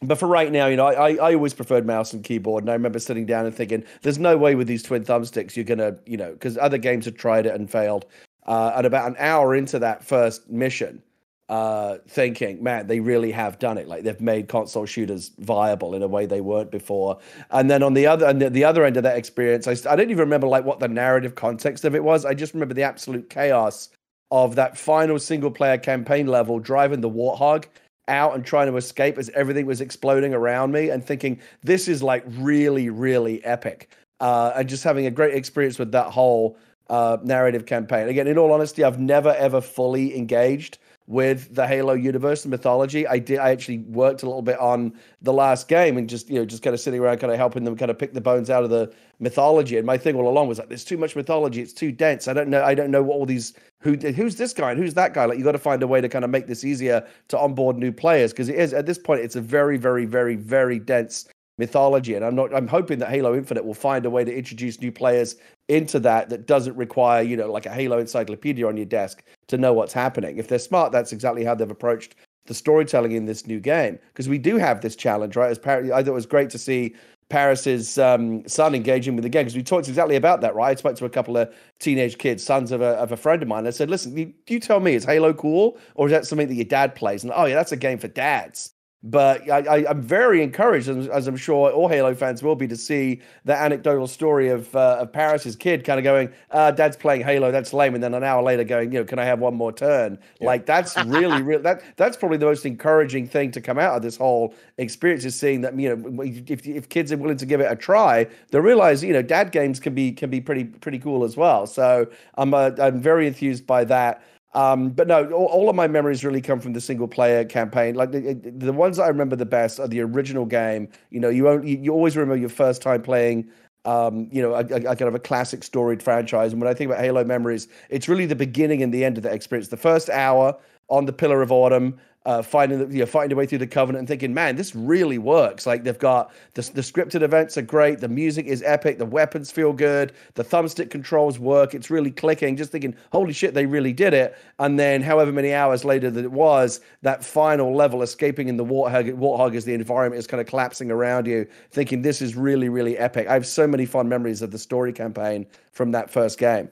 But for right now, you know, I, I always preferred mouse and keyboard. And I remember sitting down and thinking, there's no way with these twin thumbsticks you're going to, you know, because other games have tried it and failed. Uh, and about an hour into that first mission, uh, thinking, man, they really have done it. Like they've made console shooters viable in a way they weren't before. And then on the other and the, the other end of that experience, I, I don't even remember like what the narrative context of it was. I just remember the absolute chaos of that final single player campaign level, driving the warthog out and trying to escape as everything was exploding around me, and thinking this is like really, really epic. Uh, and just having a great experience with that whole uh, narrative campaign. Again, in all honesty, I've never ever fully engaged with the Halo universe and mythology. I did. I actually worked a little bit on the last game and just you know just kind of sitting around, kind of helping them kind of pick the bones out of the mythology. And my thing all along was like, there's too much mythology. It's too dense. I don't know. I don't know what all these who who's this guy and who's that guy. Like you got to find a way to kind of make this easier to onboard new players because it is at this point it's a very very very very dense mythology and i'm not i'm hoping that halo infinite will find a way to introduce new players into that that doesn't require you know like a halo encyclopedia on your desk to know what's happening if they're smart that's exactly how they've approached the storytelling in this new game because we do have this challenge right as Par- i thought it was great to see Parris's um, son engaging with the game because we talked exactly about that, right? I spoke to a couple of teenage kids, sons of a, of a friend of mine. I said, "Listen, you, you tell me, is Halo cool, or is that something that your dad plays?" And oh yeah, that's a game for dads. But I, am very encouraged, as, I'm sure all Halo fans will be, to see the anecdotal story of uh, of Parris's kid kind of going, uh, "Dad's playing Halo, that's lame," and then an hour later going, "You know, can I have one more turn?" Yeah. Like that's really, really that that's probably the most encouraging thing to come out of this whole experience is seeing that you know if if kids are willing to give it a try, they realize you know dad games can be can be pretty pretty cool as well. So I'm uh, I'm very enthused by that. Um, but no, all, all, of my memories really come from the single player campaign. Like the, the ones I remember the best are the original game. You know, you only, you always remember your first time playing. Um, you know, a, a, kind of a classic storied franchise. And when I think about Halo memories, it's really the beginning and the end of that experience. The first hour on the Pillar of Autumn, uh, finding the, you know, fighting their way through the covenant and thinking, man, this really works. Like they've got the, the scripted events are great, the music is epic, the weapons feel good, the thumbstick controls work. It's really clicking. Just thinking, holy shit, they really did it. And then, however many hours later that it was, that final level, escaping in the warthog, warthog as the environment is kind of collapsing around you, thinking this is really, really epic. I have so many fond memories of the story campaign from that first game.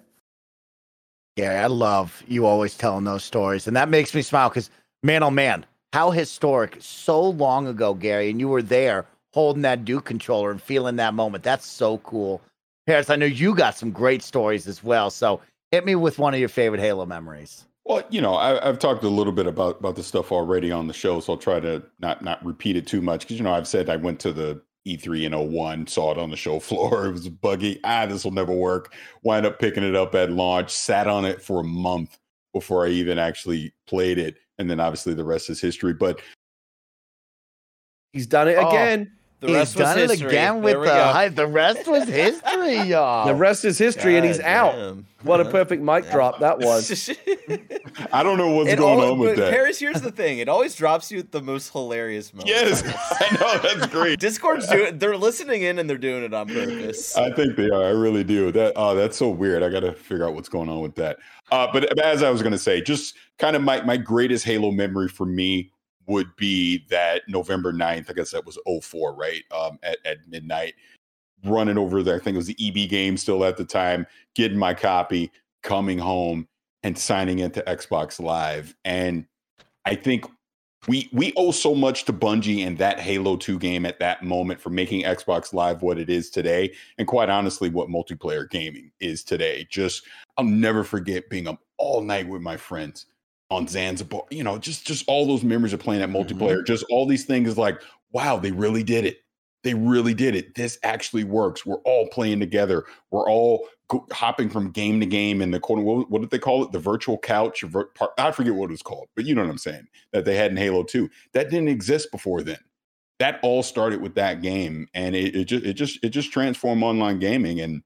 Yeah, I love you always telling those stories, and that makes me smile because man, oh man, how historic! So long ago, Gary, and you were there holding that Duke controller and feeling that moment. That's so cool. Parris, I know you got some great stories as well. So hit me with one of your favorite Halo memories. Well, you know, I, have talked a little bit about about the stuff already on the show, so I'll try to not not repeat it too much because you know I've said I went to the E3 in 01, saw it on the show floor. It was buggy. Ah, this will never work. Wind up picking it up at launch, sat on it for a month before I even actually played it and then obviously the rest is history. But he's done it oh, again. The he's rest done was history. it again with the high, the rest was history, y'all. The rest is history, God and he's damn. out. What a perfect mic drop that was. I don't know what's it going on with that. Parris, here's the thing: it always drops you at the most hilarious moment. Yes, I know that's great. Discord's doing; they're listening in and they're doing it on purpose. I think they are. I really do. That oh, that's so weird. I got to figure out what's going on with that. Uh, but as I was going to say, just kind of my my greatest Halo memory for me would be that November 9th, I guess that was 04, right? Um, at, at midnight, running over there. I think it was the EB game still at the time, getting my copy, coming home and signing into Xbox Live. And I think we we owe so much to Bungie and that Halo 2 game at that moment for making Xbox Live what it is today. And quite honestly, what multiplayer gaming is today. Just I'll never forget being up all night with my friends on Zanzibar. You know, just just all those memories of playing that mm-hmm. multiplayer. Mm-hmm. Just all these things like, wow, they really did it. They really did it. This actually works. We're all playing together. We're all go- hopping from game to game in the corner. What, what, did they call it? The virtual couch. Vir- I forget what it was called, but you know what I'm saying. That they had in Halo 2. That didn't exist before then. That all started with that game, and it, it just it just it just transformed online gaming. And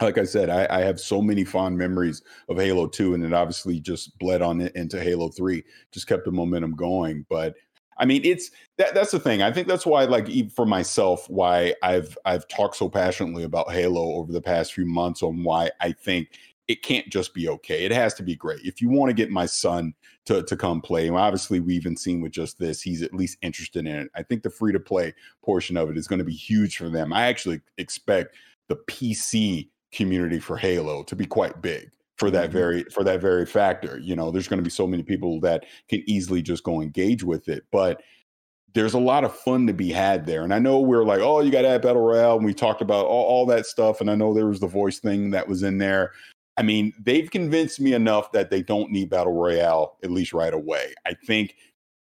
like I said, I, I, have so many fond memories of Halo 2, and it obviously just bled on into Halo 3, just kept the momentum going. But I mean, it's that that's the thing. I think that's why, like, for myself, why I've I've talked so passionately about Halo over the past few months on why I think it can't just be okay. It has to be great. If you want to get my son to, to come play, and obviously we've even seen with just this, he's at least interested in it. I think the free to play portion of it is going to be huge for them. I actually expect the PC community for Halo to be quite big for that mm-hmm. very for that very factor. You know, there's going to be so many people that can easily just go engage with it, but there's a lot of fun to be had there. And I know we're like, oh, you got to add battle royale, and we talked about all, all that stuff. And I know there was the voice thing that was in there. I mean, they've convinced me enough that they don't need battle royale at least right away. I think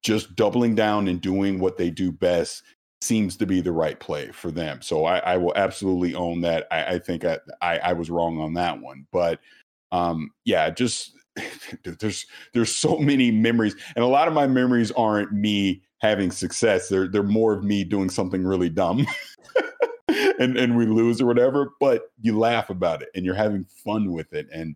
just doubling down and doing what they do best seems to be the right play for them. So I, I will absolutely own that. I, I think I, I, I was wrong on that one, but um, yeah, just there's there's so many memories, and a lot of my memories aren't me having success. They're they're more of me doing something really dumb. and and we lose or whatever, but you laugh about it and you're having fun with it, and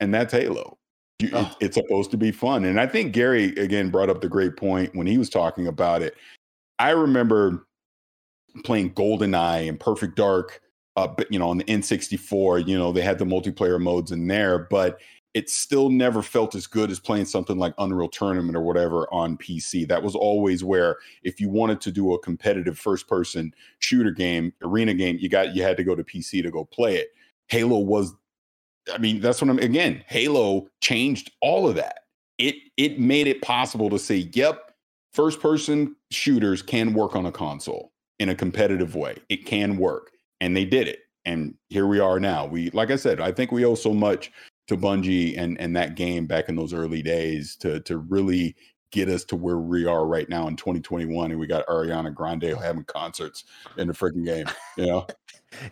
and that's Halo. You, oh. it, it's supposed to be fun, and I think Gary again brought up the great point when he was talking about it. I remember playing GoldenEye and Perfect Dark, uh, but you know on the N64, you know they had the multiplayer modes in there, but it still never felt as good as playing something like Unreal Tournament or whatever on PC. That was always where if you wanted to do a competitive first person shooter game, arena game, you got you had to go to PC to go play it. Halo was I mean, that's what I'm again, Halo changed all of that. It it made it possible to say, yep, first person shooters can work on a console in a competitive way. It can work. And they did it. And here we are now. We like I said, I think we owe so much to Bungie and and that game back in those early days to to really get us to where we are right now in 2021 and we got Ariana Grande having concerts in the freaking game, you know.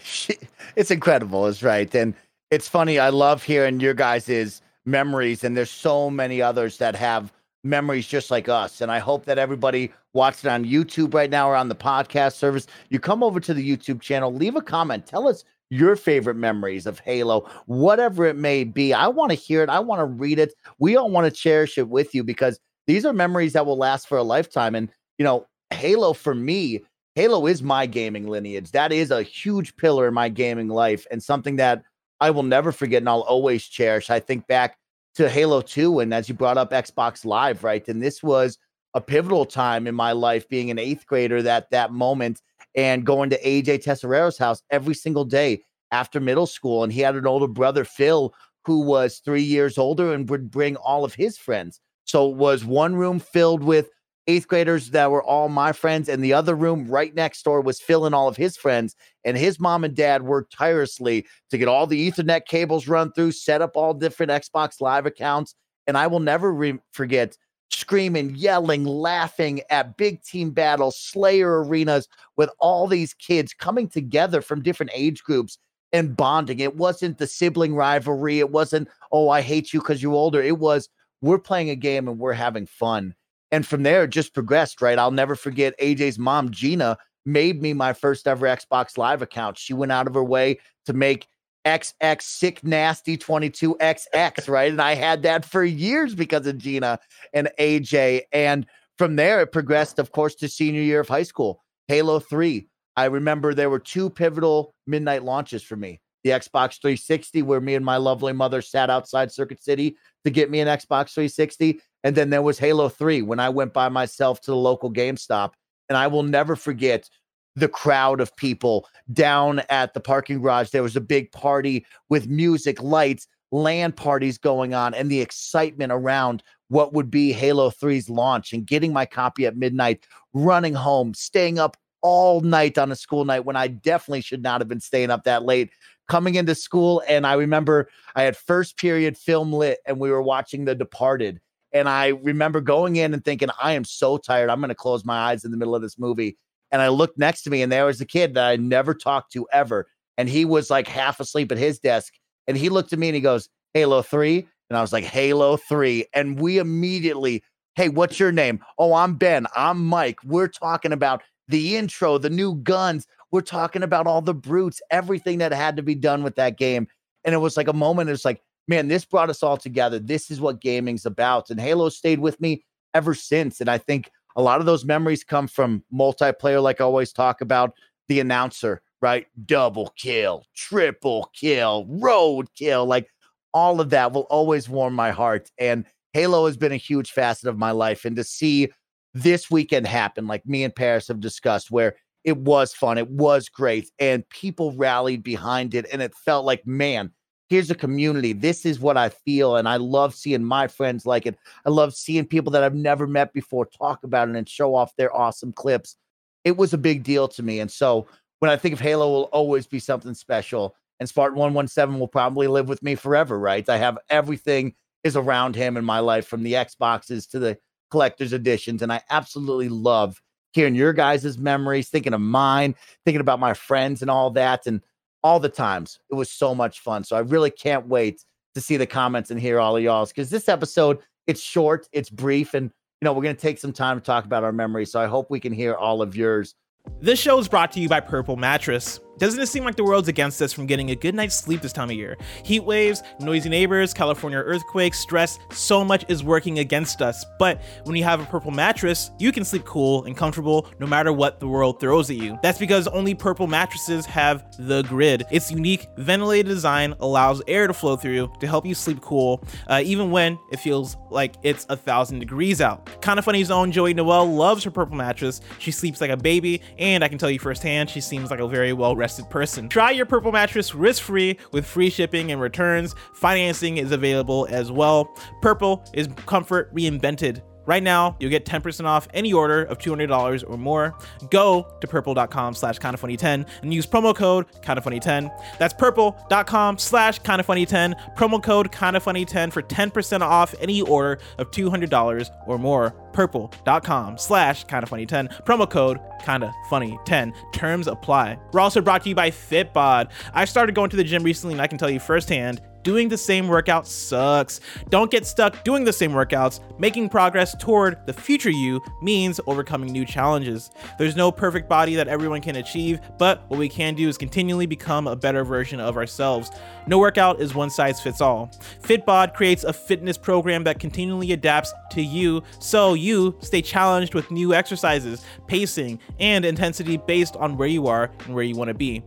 it's incredible, it's right. And it's funny, I love hearing your guys' memories and there's so many others that have memories just like us. And I hope that everybody watching on YouTube right now or on the podcast service, you come over to the YouTube channel, leave a comment, tell us your favorite memories of Halo, whatever it may be. I want to hear it. I want to read it. We all want to cherish it with you because these are memories that will last for a lifetime. And, you know, Halo for me, Halo is my gaming lineage. That is a huge pillar in my gaming life and something that I will never forget and I'll always cherish. I think back to Halo 2, and as you brought up Xbox Live, right? And this was a pivotal time in my life being an eighth grader that that moment and going to AJ Tesorero's house every single day after middle school. And he had an older brother, Phil, who was three years older and would bring all of his friends. So it was one room filled with eighth graders that were all my friends, and the other room right next door was and all of his friends. And his mom and dad worked tirelessly to get all the Ethernet cables run through, set up all different Xbox Live accounts. And I will never re- forget screaming, yelling, laughing at big team battles, Slayer arenas with all these kids coming together from different age groups and bonding. It wasn't the sibling rivalry. It wasn't, oh, I hate you because you're older. It was, we're playing a game and we're having fun. And from there, it just progressed, right? I'll never forget AJ's mom, Gina, made me my first ever Xbox Live account. She went out of her way to make XX sick nasty 22XX, right? And I had that for years because of Gina and AJ. And from there, it progressed, of course, to senior year of high school. Halo 3. I remember there were two pivotal midnight launches for me. The Xbox 360, where me and my lovely mother sat outside Circuit City to get me an Xbox 360. And then there was Halo 3 when I went by myself to the local GameStop. And I will never forget the crowd of people down at the parking garage. There was a big party with music, lights, land parties going on, and the excitement around what would be Halo 3's launch and getting my copy at midnight, running home, staying up all night on a school night when I definitely should not have been staying up that late. Coming into school, and I remember I had first period film lit, and we were watching The Departed. And I remember going in and thinking, I am so tired. I'm going to close my eyes in the middle of this movie and I looked next to me, and there was a kid that I never talked to ever. And he was like half asleep at his desk. And he looked at me and he goes, Halo 3. And I was like, Halo 3. And we immediately, hey, what's your name? Oh, I'm Ben. I'm Mike. We're talking about the intro, the new guns. We're talking about all the brutes, everything that had to be done with that game. And it was like a moment, it's like, man, this brought us all together. This is what gaming's about. And Halo stayed with me ever since. And I think a lot of those memories come from multiplayer, like I always talk about the announcer, right? Double kill, triple kill, road kill. Like all of that will always warm my heart. And Halo has been a huge facet of my life. And to see this weekend happen, like me and Parris have discussed, where it was fun, it was great, and people rallied behind it. And it felt like, man, here's a community. This is what I feel. And I love seeing my friends like it. I love seeing people that I've never met before talk about it and show off their awesome clips. It was a big deal to me. And so when I think of Halo, will always be something special. And Spartan 117 will probably live with me forever, right? I have everything is around him in my life from the Xboxes to the collector's editions. And I absolutely love hearing your guys' memories, thinking of mine, thinking about my friends and all that, and all the times. It was so much fun. So I really can't wait to see the comments and hear all of y'all's because this episode it's short, it's brief, and you know we're gonna take some time to talk about our memories. So I hope we can hear all of yours. This show is brought to you by Purple Mattress. Doesn't it seem like the world's against us from getting a good night's sleep this time of year? Heat waves, noisy neighbors, California earthquakes, stress, so much is working against us. But when you have a purple mattress, you can sleep cool and comfortable no matter what the world throws at you. That's because only purple mattresses have the grid. Its unique ventilated design allows air to flow through to help you sleep cool, uh, even when it feels like it's a thousand degrees out. Kinda Funny's own Joey Noelle loves her purple mattress. She sleeps like a baby, and I can tell you firsthand, she seems like a very well person. Try your purple mattress risk free with free shipping and returns. Financing is available as well. Purple is comfort reinvented. Right now, you'll get 10% off any order of $200 or more. Go to purple.com slash kindafunny10 and use promo code kindafunny10. That's purple.com slash kindafunny10, promo code kindafunny10 for 10% off any order of $200 or more. Purple.com slash kindafunny10, promo code kindafunny10. Terms apply. We're also brought to you by Fitbod. I started going to the gym recently and I can tell you firsthand doing the same workout sucks. Don't get stuck doing the same workouts. Making progress toward the future you means overcoming new challenges. There's no perfect body that everyone can achieve, but what we can do is continually become a better version of ourselves. No workout is one size fits all. Fitbod creates a fitness program that continually adapts to you so you stay challenged with new exercises, pacing, and intensity based on where you are and where you want to be.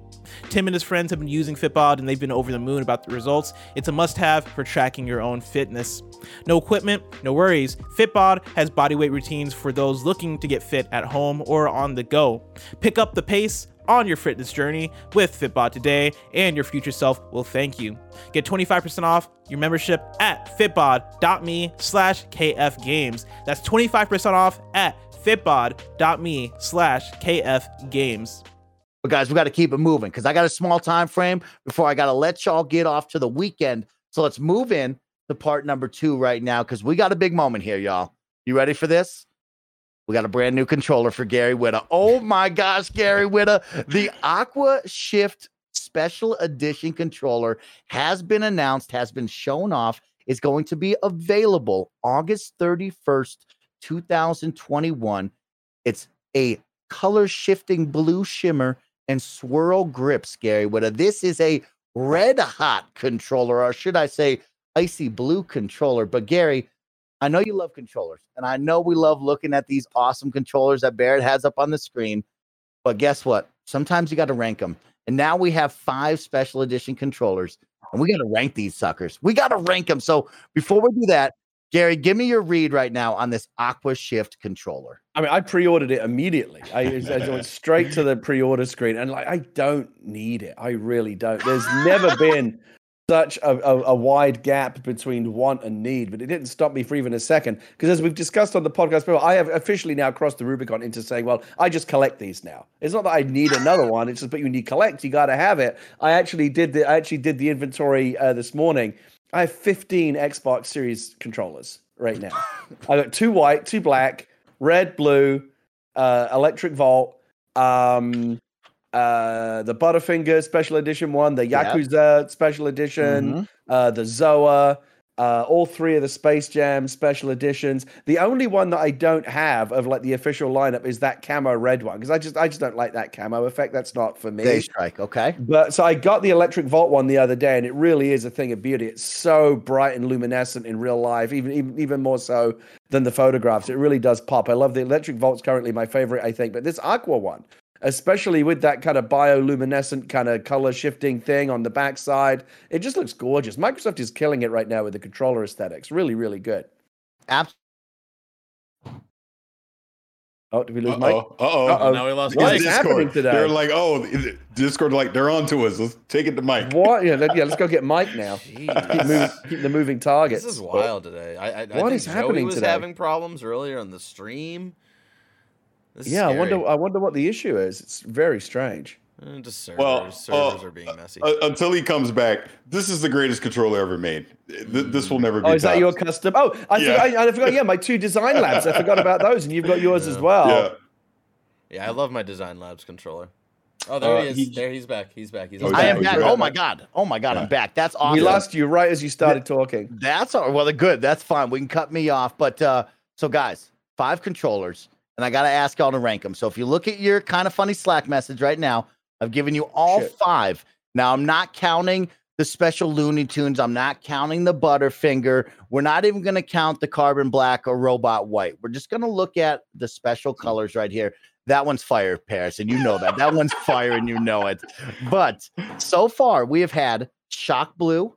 Tim and his friends have been using Fitbod and they've been over the moon about the results. It's a must have for tracking your own fitness. No equipment, no worries. Fitbod has bodyweight routines for those looking to get fit at home or on the go. Pick up the pace on your fitness journey with Fitbod today, and your future self will thank you. Get 25% off your membership at fitbod.me slash kfgames. That's 25% off at fitbod.me slash kfgames. But guys, we got to keep it moving because I got a small time frame before I got to let y'all get off to the weekend. So let's move in to part number two right now because we got a big moment here, y'all. You ready for this? We got a brand new controller for Gary Whitta. Oh my gosh, Gary Whitta. The Aqua Shift Special Edition controller has been announced, has been shown off, is going to be available August 31st, 2021. It's a color shifting blue shimmer and swirl grips, Gary Whitta. This is a red hot controller, or should I say, icy blue controller. But Gary, I know you love controllers, and I know we love looking at these awesome controllers that Barrett has up on the screen. But guess what? Sometimes you got to rank them. And now we have five special edition controllers, and we got to rank these suckers. We got to rank them. So before we do that, Gary, give me your read right now on this Aqua Shift controller. I mean, I pre-ordered it immediately. I, I went straight to the pre-order screen, and like, I don't need it. I really don't. There's never been such a, a, a, wide gap between want and need, but it didn't stop me for even a second. Because as we've discussed on the podcast before, I have officially now crossed the Rubicon into saying, well, I just collect these now. It's not that I need another one. It's just, but when you collect, you got to have it. I actually did the, I actually did the inventory uh, this morning. I have 15 Xbox Series controllers right now. I got two white, two black, red, blue, uh, electric Volt, um, uh, the Butterfinger Special Edition one, the Yakuza yep. Special Edition, mm-hmm. uh, the Zoa, uh, all three of the Space Jam Special Editions. The only one that I don't have of like the official lineup is that camo red one because I just I just don't like that camo effect. That's not for me. Day strike, okay. But so I got the Electric Volt one the other day, and it really is a thing of beauty. It's so bright and luminescent in real life, even even even more so than the photographs. It really does pop. I love the Electric Volt's currently my favorite, I think. But this Aqua one especially with that kind of bioluminescent kind of color shifting thing on the backside. It just looks gorgeous. Microsoft is killing it right now with the controller aesthetics. Really, really good. Absolutely. Oh, did we lose Uh-oh. Mike? Uh-oh. Uh-oh. Now we lost What Mike. is happening today? They're like, oh, Discord, like they're on to us. Let's take it to Mike. What? Yeah, let, yeah. Let's go get Mike now. Keep, moving, keep the moving targets. This is wild today. I, I, I What think is Joey was today? having problems earlier on the stream. This Yeah, I wonder. I wonder what the issue is. It's very strange. Uh, just servers. Well, servers uh, are being messy. Uh, until he comes back, this is the greatest controller ever made. Th- This will never be. Oh, is that your custom? Oh, I, Yeah. forgot, I, I forgot. Yeah, my two design labs. I forgot about those, and you've got yours as well. Yeah. Yeah, I love my Design Labs controller. Oh, there Uh, he is. he- there he's back. He's back. He's Oh, on I am back. Oh my god. Oh my god, Yeah. I'm back. That's awesome. We lost you right as you started talking. That's all well, good. That's fine. We can cut me off. But uh so guys, five controllers, and I gotta ask y'all to rank them. So if you look at your Kinda Funny Slack message right now, I've given you all Shit. five. Now I'm not counting the special Looney Tunes. I'm not counting the Butterfinger. We're not even gonna count the carbon black or robot white. We're just gonna look at the special colors right here. That one's fire, Parris, and you know that. That one's fire, and you know it. But so far, we have had shock blue,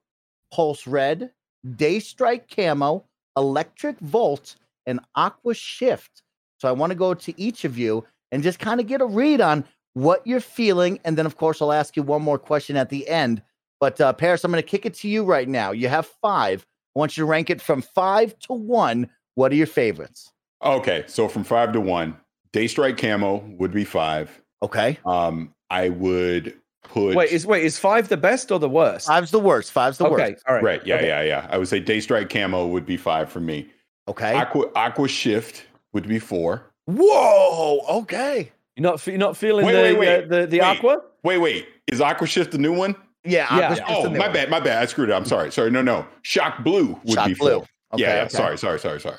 pulse red, day strike camo, electric volt, and aqua shift. So I want to go to each of you and just kind of get a read on what you're feeling. And then, of course, I'll ask you one more question at the end. But uh, Parris, I'm going to kick it to you right now. You have five. I want you to rank it from five to one. What are your favorites? Okay, so from five to one, Daystrike Camo would be five. Okay. Um, I would put Wait, is wait is five the best or the worst? Five's the worst. Five's the worst. okay, worst. all right, right. Yeah, okay. yeah, yeah. I would say Daystrike Camo would be five for me. Okay. Aqua Aqua Shift would be four. Whoa. Okay. You're not you're not feeling Wait, the, wait, wait. the the Wait. aqua? Wait, wait. Is Aqua Shift the new one? Yeah. Yeah. Aqua Oh, the new my one. bad, my bad. I screwed it. up. I'm sorry. Sorry. No, no. Shock Blue would Shock be blue. four. Okay, yeah, yeah. okay. Sorry, sorry, sorry, sorry.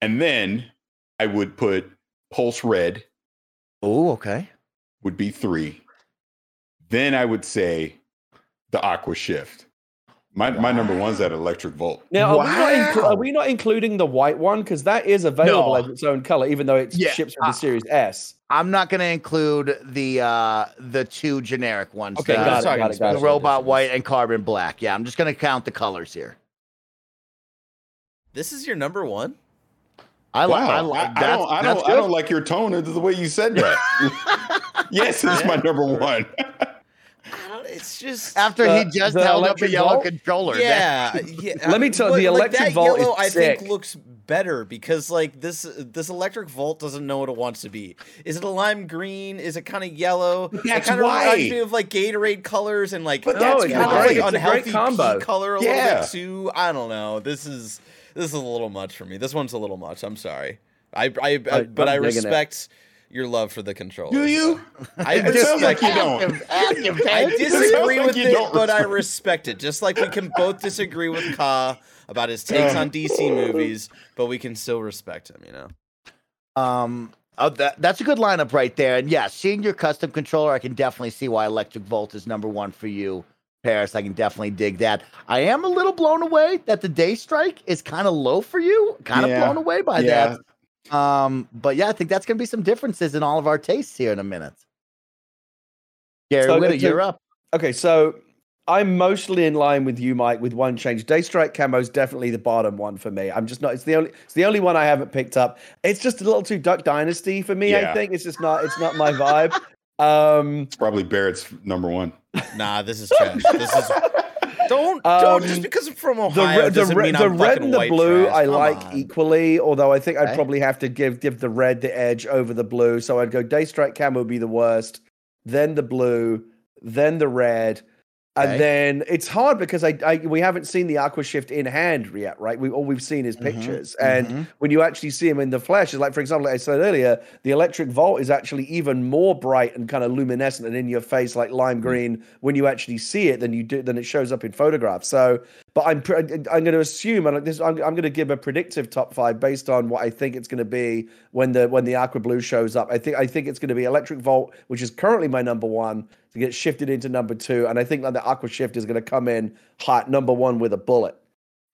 And then I would put Pulse Red Oh, okay. would be three. Then I would say the Aqua Shift. My my number one's that Electric Volt. Now, are, we not inclu- are we not including the white one because that is available No. as its own color, even though it Yeah, ships from uh, the Series S? I'm not going to include the uh the two generic ones. Okay, the, got it, sorry, got it, got the it. special robot editions. white and carbon black. Yeah, I'm just going to count the colors here. This is your number one. I like. Wow, I, I, like. I don't, I don't, I don't like your tone of the way you said that. yes, it's my number one. I don't, it's just After The- he just held up a electric yellow volt? controller. yeah, yeah. Let me tell- you, the like, electric that volt is yellow, I think looks better because like this this electric volt doesn't know what it wants to be. Is it a lime green? Is it kind of yellow? But it kind of why. reminds me of like Gatorade colors and like But that's kind of like It's a great unhealthy combo. pea color a Yeah. little bit too. I don't know. This is this is a little much for me. This one's a little much. I'm sorry. I I, I I- but I I'm digging it. Respect your love for the controller. Do you? I It sounds like you don't. I disagree with you it, but I respect- respect it. Just like we can both disagree with Ka about his takes on DC movies, but we can still respect him, you know. Um. Oh, that, that's a good lineup right there. And yeah, seeing your custom controller, I can definitely see why Electric Volt is number one for you, Parris. I can definitely dig that. I am a little blown away that the Day Strike is kind of low for you. Kind of Yeah. blown away by Yeah. that. Um, but yeah, I think that's gonna be some differences in all of our tastes here in a minute. Gary So, Whitta, to- you're up. Okay, so I'm mostly in line with you, Mike, with one change. Daystrike Camo is definitely the bottom one for me. I'm just not. It's the only. It's the only one I haven't picked up. It's just a little too Duck Dynasty for me. I think it's just not. It's not my vibe. Um, Probably Barrett's number one. Nah, this is trash. This is don't don't just Um, because I'm from the Ohio the, red, mean the red and the blue trash. I Come like on. equally. Although I think I'd Okay. probably have to give give the red the edge over the blue. So I'd go Day Daystrike Cam would be the worst, then the blue, then the red. Okay. And then it's hard because I, I we haven't seen the Aqua Shift in hand yet, right? We all we've seen is Mhm, pictures, and mhm. when you actually see him in the flesh, it's like for example, like I said earlier, the electric volt is actually even more bright and kind of luminescent and in your face like lime green when you actually see it than you do than it shows up in photographs. So, but I'm I'm going to assume and this I'm, I'm going to give a predictive top five based on what I think it's going to be when the when the aqua blue shows up. I think I think it's going to be electric volt, which is currently my number one, to get shifted into number two, and I think that the aqua shift is going to come in hot number one with a bullet.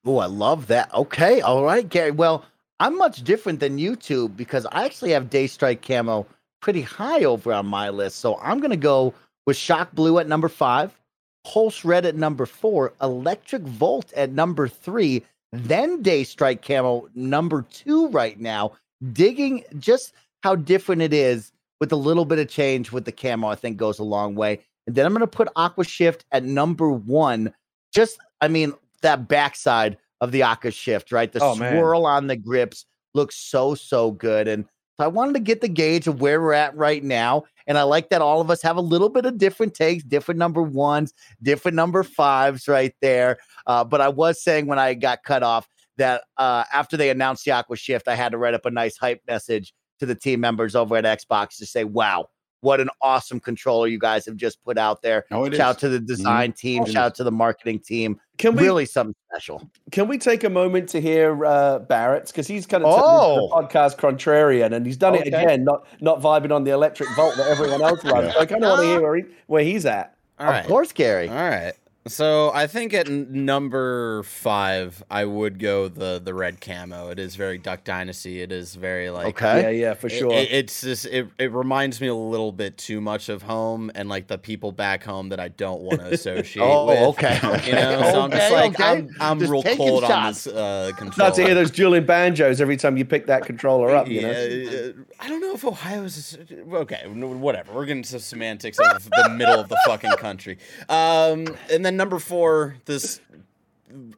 Oh, I love that. Okay, all right, Gary. Well, I'm much different than you because I actually have Day Strike Camo pretty high over on my list. So I'm gonna go with Shock Blue at number five, Pulse Red at number four, Electric Volt at number three, then Day Strike Camo number two right now. Digging just how different it is with a little bit of change with the camo, I think goes a long way. And then I'm gonna put Aqua Shift at number one. Just, I mean, that backside of the Aqua Shift, right? The Oh, man. swirl on the grips looks so, so good. And so I wanted to get the gauge of where we're at right now. And I like that all of us have a little bit of different takes, different number ones, different number fives right there. Uh, but I was saying when I got cut off that uh, after they announced the Aqua Shift, I had to write up a nice hype message to the team members over at Xbox to say, wow, what an awesome controller you guys have just put out there. Oh, it Shout out is. to the design team, Oh, it shout out to the marketing team. Can we really something special. can we take a moment to hear uh, Barrett's because he's kind of Oh. the podcast contrarian and he's done it again, not not vibing on the electric volt that everyone else runs. Yeah. So I kind of want to hear where he, where he's at. All of right. course, Gary. All right. So I think at n- number five, I would go the the red camo. It is very Duck Dynasty. It is very like Okay. Yeah, yeah, for sure. it- it's just it, it reminds me a little bit too much of home and like the people back home that I don't want to associate Oh, with. okay. You know, so I'm just like okay. I'm I'm Just real taking cold on this uh, controller. Not to hear those dueling banjos every time you pick that controller up. You? Yeah, uh, I don't know if Ohio's okay. Whatever. We're getting to semantics of the middle of the fucking country. Um, and then number four, this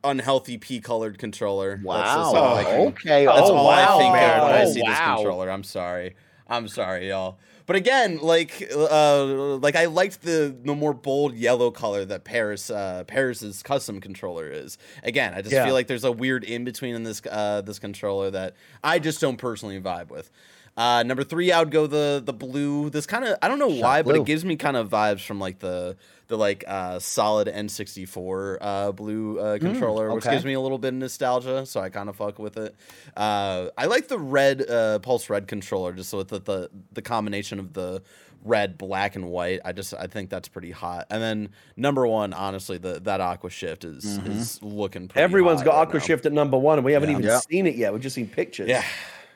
unhealthy pea-colored controller. That's just Wow. all I okay. That's oh, all wow. I think of when I Oh, see this wow. controller. I'm sorry. I'm sorry, y'all. But again, like, uh, like I liked the the more bold yellow color that Parris uh, Parris's custom controller is. Again, I just Yeah. feel like there's a weird in between in this uh, this controller that I just don't personally vibe with. Uh, number three, I would go the the blue. This kind of I don't know why, but it gives me kind of vibes from like the the like uh, solid N64 uh, blue uh, controller, which okay. gives me a little bit of nostalgia. So I kind of fuck with it. Uh, I like the red uh, pulse red controller, just with the, the the combination of the red, black, and white. I just I think that's pretty hot. And then number one, honestly, the that Aqua Shift is is looking. Pretty Everyone's hot got right Aqua now. Shift at number one, and we haven't Yeah. even Yeah. seen it yet. We've just seen pictures. Yeah.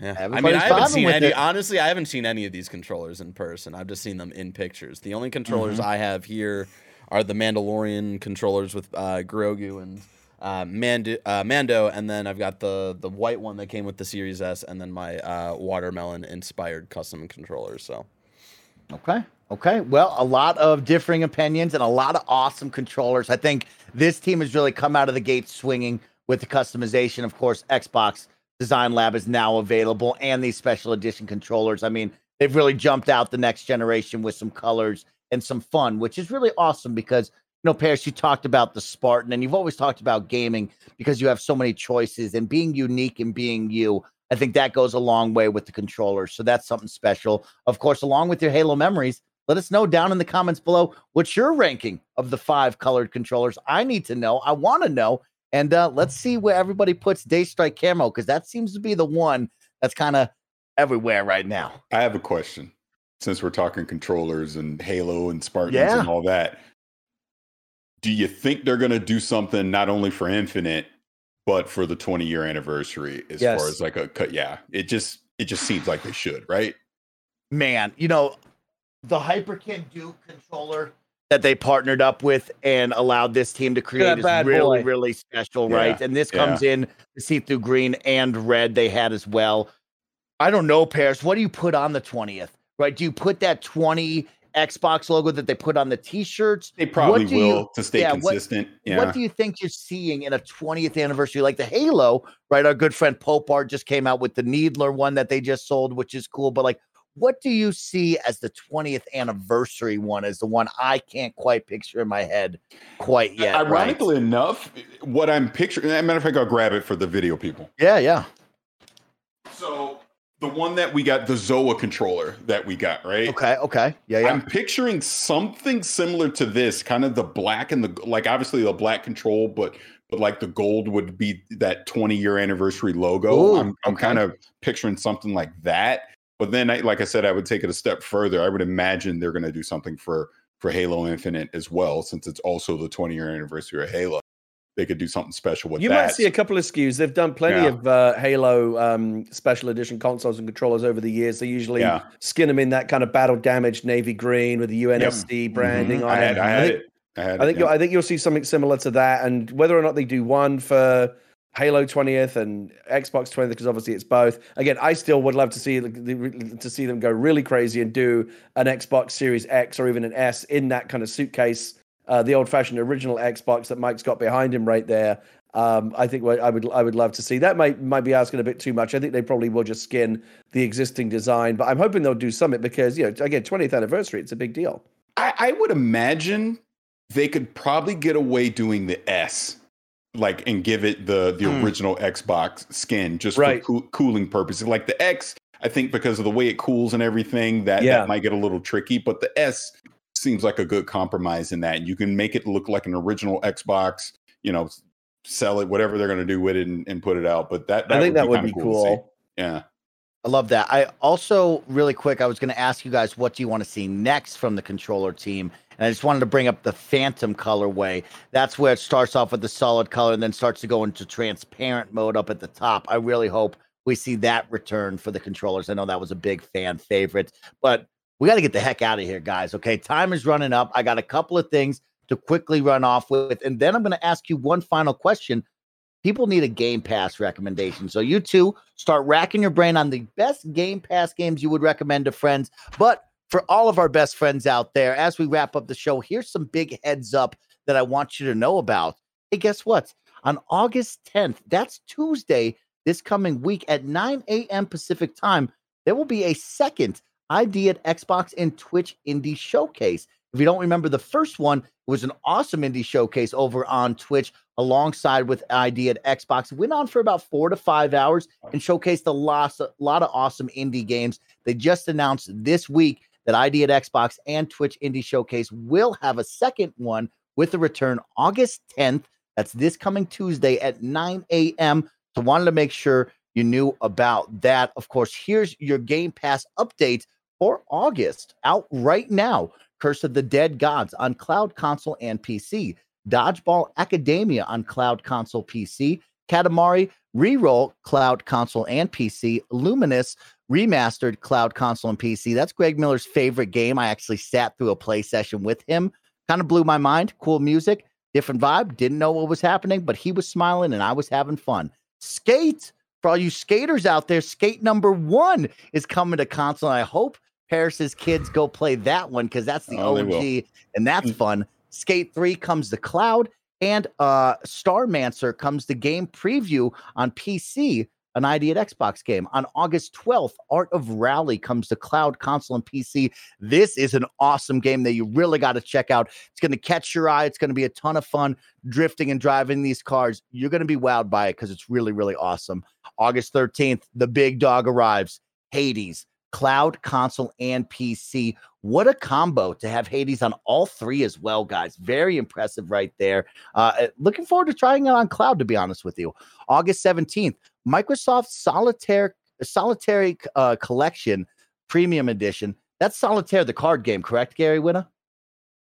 Yeah. I mean, I haven't seen any. it. Honestly, I haven't seen any of these controllers in person. I've just seen them in pictures. The only controllers Mm-hmm. I have here are the Mandalorian controllers with uh, Grogu and uh, Mando, uh, Mando, and then I've got the the white one that came with the Series S, and then my uh, watermelon inspired custom controllers. So Okay. Okay. Well, a lot of differing opinions and a lot of awesome controllers. I think this team has really come out of the gate swinging with the customization. Of course, Xbox Design Lab is now available and these special edition controllers. I mean, they've really jumped out the next generation with some colors and some fun, which is really awesome because, you know, Parris, you talked about the Spartan and you've always talked about gaming because you have so many choices and being unique and being you. I think that goes a long way with the controllers. So that's something special. Of course, along with your Halo memories, let us know down in the comments below what's your ranking of the five colored controllers. I need to know. I want to know. And uh, let's see where everybody puts Daystrike Camo because that seems to be the one that's kind of everywhere right now. I have a question. Since we're talking controllers and Halo and Spartans Yeah. and all that, do you think they're going to do something not only for Infinite, but for the 20 year anniversary as Yes. far as like a cut? Yeah, it just it just seems like they should, right? Man, you know, the Hyperkin Duke controller that they partnered up with and allowed this team to create that is bad really, boy. really special, Yeah, right? And this comes in the see through green and red they had as well. I don't know, Parris. What do you put on the 20th? Right? Do you put that 20 Xbox logo that they put on the t-shirts? They probably will you- to stay yeah, what- consistent. yeah. What do you think you're seeing in a 20th anniversary like the Halo? Right, our good friend Pope Art just came out with the Needler one that they just sold, which is cool. But like, what do you see as the 20th anniversary one? As the one I can't quite picture in my head quite yet. right? Ironically enough, what I'm picturing, as a matter of fact, I'll grab it for the video people. yeah, yeah. So the one that we got, the Zoa controller that we got, right? Okay, okay, yeah, yeah. I'm picturing something similar to this, kind of the black and the like. Obviously, the black control, but but like the gold would be that 20 year anniversary logo. Ooh, I'm, I'm okay. kind of picturing something like that. But then, I, like I said, I would take it a step further. I would imagine they're going to do something for for Halo Infinite as well, since it's also the 20 year anniversary of Halo. They could do something special with You that. might see a couple of SKUs. They've done plenty Yeah. of uh, Halo um, special edition consoles and controllers over the years. They usually Yeah. skin them in that kind of battle damaged navy green with the UNSC branding Mhm. I had. I had think, it. I had I it, think yeah. you'll, I think you'll see something similar to that. And whether or not they do one for Halo 20th and Xbox 20th, because obviously it's both. Again, I still would love to see to see them go really crazy and do an Xbox Series X or even an S in that kind of suitcase, uh, the old-fashioned original Xbox that Mike's got behind him right there. Um, I think I would I would love to see that. Might might be asking a bit too much. I think they probably will just skin the existing design, but I'm hoping they'll do something because you know again 20th anniversary, it's a big deal. I, I would imagine they could probably get away doing the S, like and give it the the Hmm. original Xbox skin just Right. for coo- cooling purposes. Like the X, I think because of the way it cools and everything, that, Yeah. that might get a little tricky. But the S seems like a good compromise in that. You can make it look like an original Xbox, you know, sell it, whatever they're going to do with it and, and put it out. But that, I think that would be see. cool. Yeah. I love that. I also really quick, I was going to ask you guys what do you want to see next from the controller team, and I just wanted to bring up the Phantom colorway. That's where it starts off with the solid color and then starts to go into transparent mode up at the top. I really hope we see that return for the controllers. I know that was a big fan favorite, but we got to get the heck out of here, guys. Okay, time is running up. I got a couple of things to quickly run off with, and then I'm going to ask you one final question people need a Game Pass recommendation. So you two start racking your brain on the best Game Pass games you would recommend to friends. But for all of our best friends out there, as we wrap up the show, here's some big heads up that I want you to know about. Hey, guess what? On August 10th, that's Tuesday, this coming week at 9 a.m. Pacific time, there will be a second ID at Xbox and Twitch Indie Showcase. If you don't remember the first one, was an awesome indie showcase over on Twitch alongside with ID at Xbox. It went on for about four to five hours and showcased a lot, a lot of awesome indie games. They just announced this week that ID at Xbox and Twitch Indie Showcase will have a second one with a return August 10th. That's this coming Tuesday at 9 a.m. So wanted to make sure you knew about that. Of course, here's your Game Pass update for August out right now. Curse of the Dead Gods on cloud console and PC. Dodgeball Academia on cloud console PC. Katamari Reroll cloud console and PC. Lumines remastered cloud console and PC. That's Greg Miller's favorite game. I actually sat through a play session with him. Kind of blew my mind. Cool music, different vibe. Didn't know what was happening, but he was smiling and I was having fun. Skate for all you skaters out there. Skate number one is coming to console. I hope Parris's kids go play that one because that's the Oh. OG and that's fun. Skate 3 comes to cloud and uh Starmancer comes to game preview on PC, an ID at Xbox game. On August 12th, Art of Rally comes to cloud console and PC. This is an awesome game that you really got to check out. It's going to catch your eye. It's going to be a ton of fun drifting and driving these cars. You're going to be wowed by it because it's really, really awesome. August 13th, the big dog arrives. Hades, cloud, console, and PC. What a combo to have Hades on all three as well, guys. Very impressive right there. Uh, looking forward to trying it on cloud, to be honest with you. August 17th, Microsoft Solitaire Solitary uh, Collection Premium Edition. That's Solitaire, the card game, correct, Gary Winner?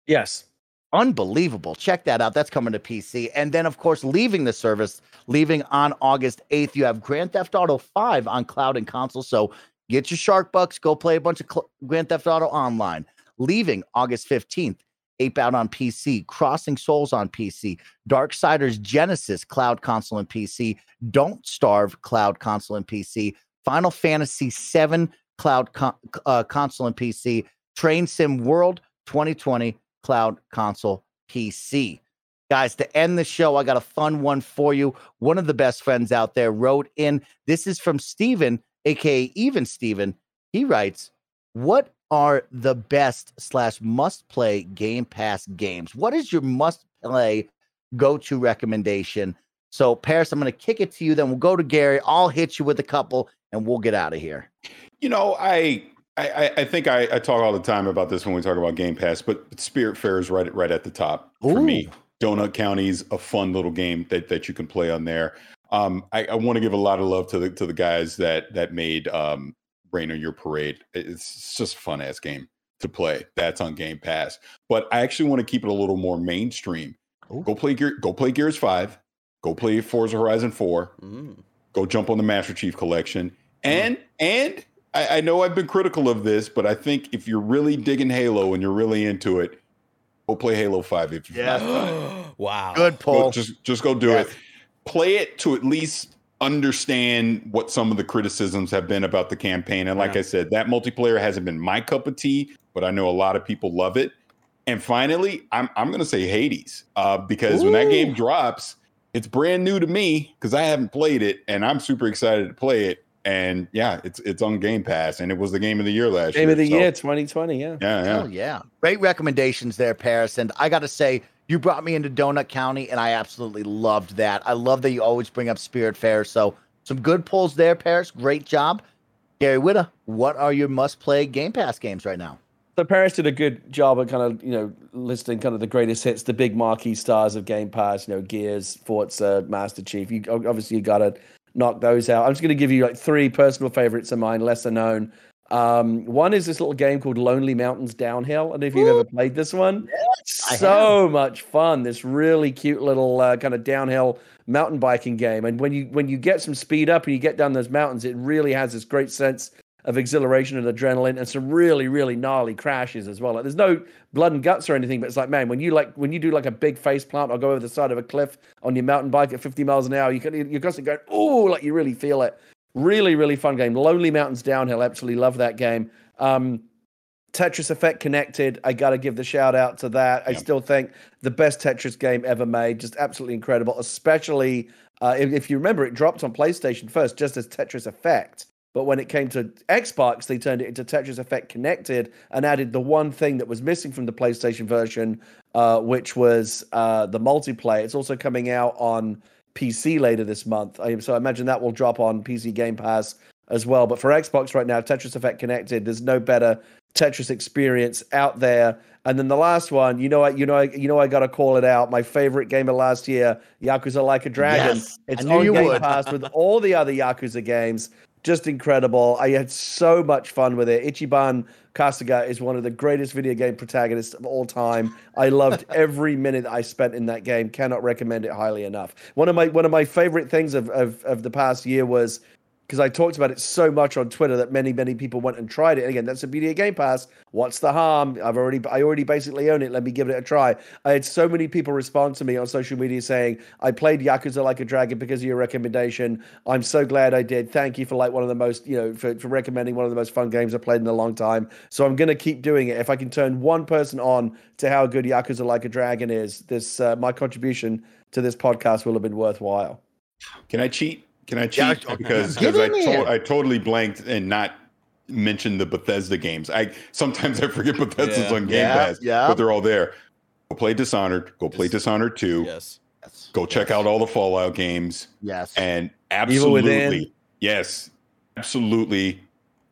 Yes. Unbelievable. Check that out. That's coming to PC. And then, of course, leaving the service, leaving on August 8th, you have Grand Theft Auto 5 on cloud and console. So get your Shark Bucks, go play a bunch of cl- Grand Theft Auto online. Leaving August 15th, Ape Out on PC, Crossing Souls on PC, Darksiders Genesis, cloud console and PC, Don't Starve, cloud console and PC, Final Fantasy VII cloud con- uh, console and PC, Train Sim World 2020, cloud console PC. Guys, to end the show, I got a fun one for you. One of the best friends out there wrote in. This is from Steven, aka Even Steven. He writes, What are the best slash must play Game Pass games? What is your must play go to recommendation? So, Parris, I'm going to kick it to you. Then we'll go to Gary. I'll hit you with a couple and we'll get out of here. You know, I I, I- think I, I talk all the time about this when we talk about Game Pass, but Spiritfarer is right right at the top for me. Ooh. Donut County's a fun little game that, that you can play on there. Um, I, I want to give a lot of love to the to the guys that that made um, Rain on Your Parade. It's just a fun ass game to play. That's on Game Pass. But I actually want to keep it a little more mainstream. Ooh. Go play Gear, go play Gears Five. Go play Forza Horizon Four Mm. go jump on the Master Chief Collection. And and I, I know I've been critical of this, but I think if you're really digging Halo and you're really into it, go play Halo Five. If you've not done it. wow. Good Go- just just go do Yes. it. Play it to at least understand what some of the criticisms have been about the campaign. And like Yeah. I said, that multiplayer hasn't been my cup of tea, but I know a lot of people love it. And finally, I'm I'm gonna say Hades uh, because when that game drops, it's brand new to me because I haven't played it, and I'm super excited to play it. And yeah, it's it's on Game Pass, and it was the game of the year last Game year. Game of the so, year 2020. Yeah. Yeah, yeah. Oh yeah, great recommendations there, Parris. And I got to say, you brought me into Donut County, and I absolutely loved that. I love that you always bring up Spiritfarer. So some good pulls there, Parris. Great job. Gary Whitta, what are your must-play Game Pass games right now? So Parris did a good job of kind of you know listing kind of the greatest hits, the big marquee stars of Game Pass. You know, Gears, Forza, Master Chief. You obviously you got to knock those out. I'm just going to give you like three personal favorites of mine, lesser known. Um, one is this little game called Lonely Mountains Downhill. I don't know if you've Ooh. ever played this one. Yes, so much fun. This really cute little uh, kind of downhill mountain biking game. And when you when you get some speed up and you get down those mountains, it really has this great sense of exhilaration and adrenaline and some really really gnarly crashes as well like there's no blood and guts or anything but it's like man when you like when you do like a big face plant or go over the side of a cliff on your mountain bike at 50 miles an hour you can you're constantly going oh like you really feel it really really fun game lonely mountains downhill absolutely love that game um, Tetris Effect Connected, I got to give the shout out to that. I still think the best Tetris game ever made, just absolutely incredible. Especially uh, if, if, you remember, it dropped on PlayStation first, just as Tetris Effect. But when it came to Xbox, they turned it into Tetris Effect Connected and added the one thing that was missing from the PlayStation version, uh, which was uh, the multiplayer. It's also coming out on PC later this month. So I imagine that will drop on PC Game Pass as well. But for Xbox right now, Tetris Effect Connected, there's no better Tetris experience out there. And then the last one, you know, I, you know, I, you know, I got to call it out. My favorite game of last year, Yakuza Like a Dragon. Yes, it's on Game. Pass with all the other Yakuza games just incredible. I had so much fun with it. Ichiban Kasuga is one of the greatest video game protagonists of all time. I loved every minute I spent in that game. Cannot recommend it highly enough. One of my one of my favorite things of of, of the past year was because I talked about it so much on Twitter that many, many people went and tried it. And again, that's a media Game Pass. What's the harm? I've already, I already basically own it. Let me give it a try. I had so many people respond to me on social media saying, "I played Yakuza Like a Dragon because of your recommendation. I'm so glad I did. Thank you for like one of the most, you know, for, for recommending one of the most fun games I've played in a long time. So I'm gonna keep doing it. If I can turn one person on to how good Yakuza Like a Dragon is, this uh, my contribution to this podcast will have been worthwhile. Can I cheat? Can I cheat? Yeah, because because I, to- I totally blanked and not mentioned the Bethesda games. I sometimes I forget Bethesda's yeah. on Game yeah, Pass, yeah. but they're all there. Go play Dishonored. Go play Dishonored Two. Yes. Go check yes. out all the Fallout games. Yes. And absolutely, yes, absolutely.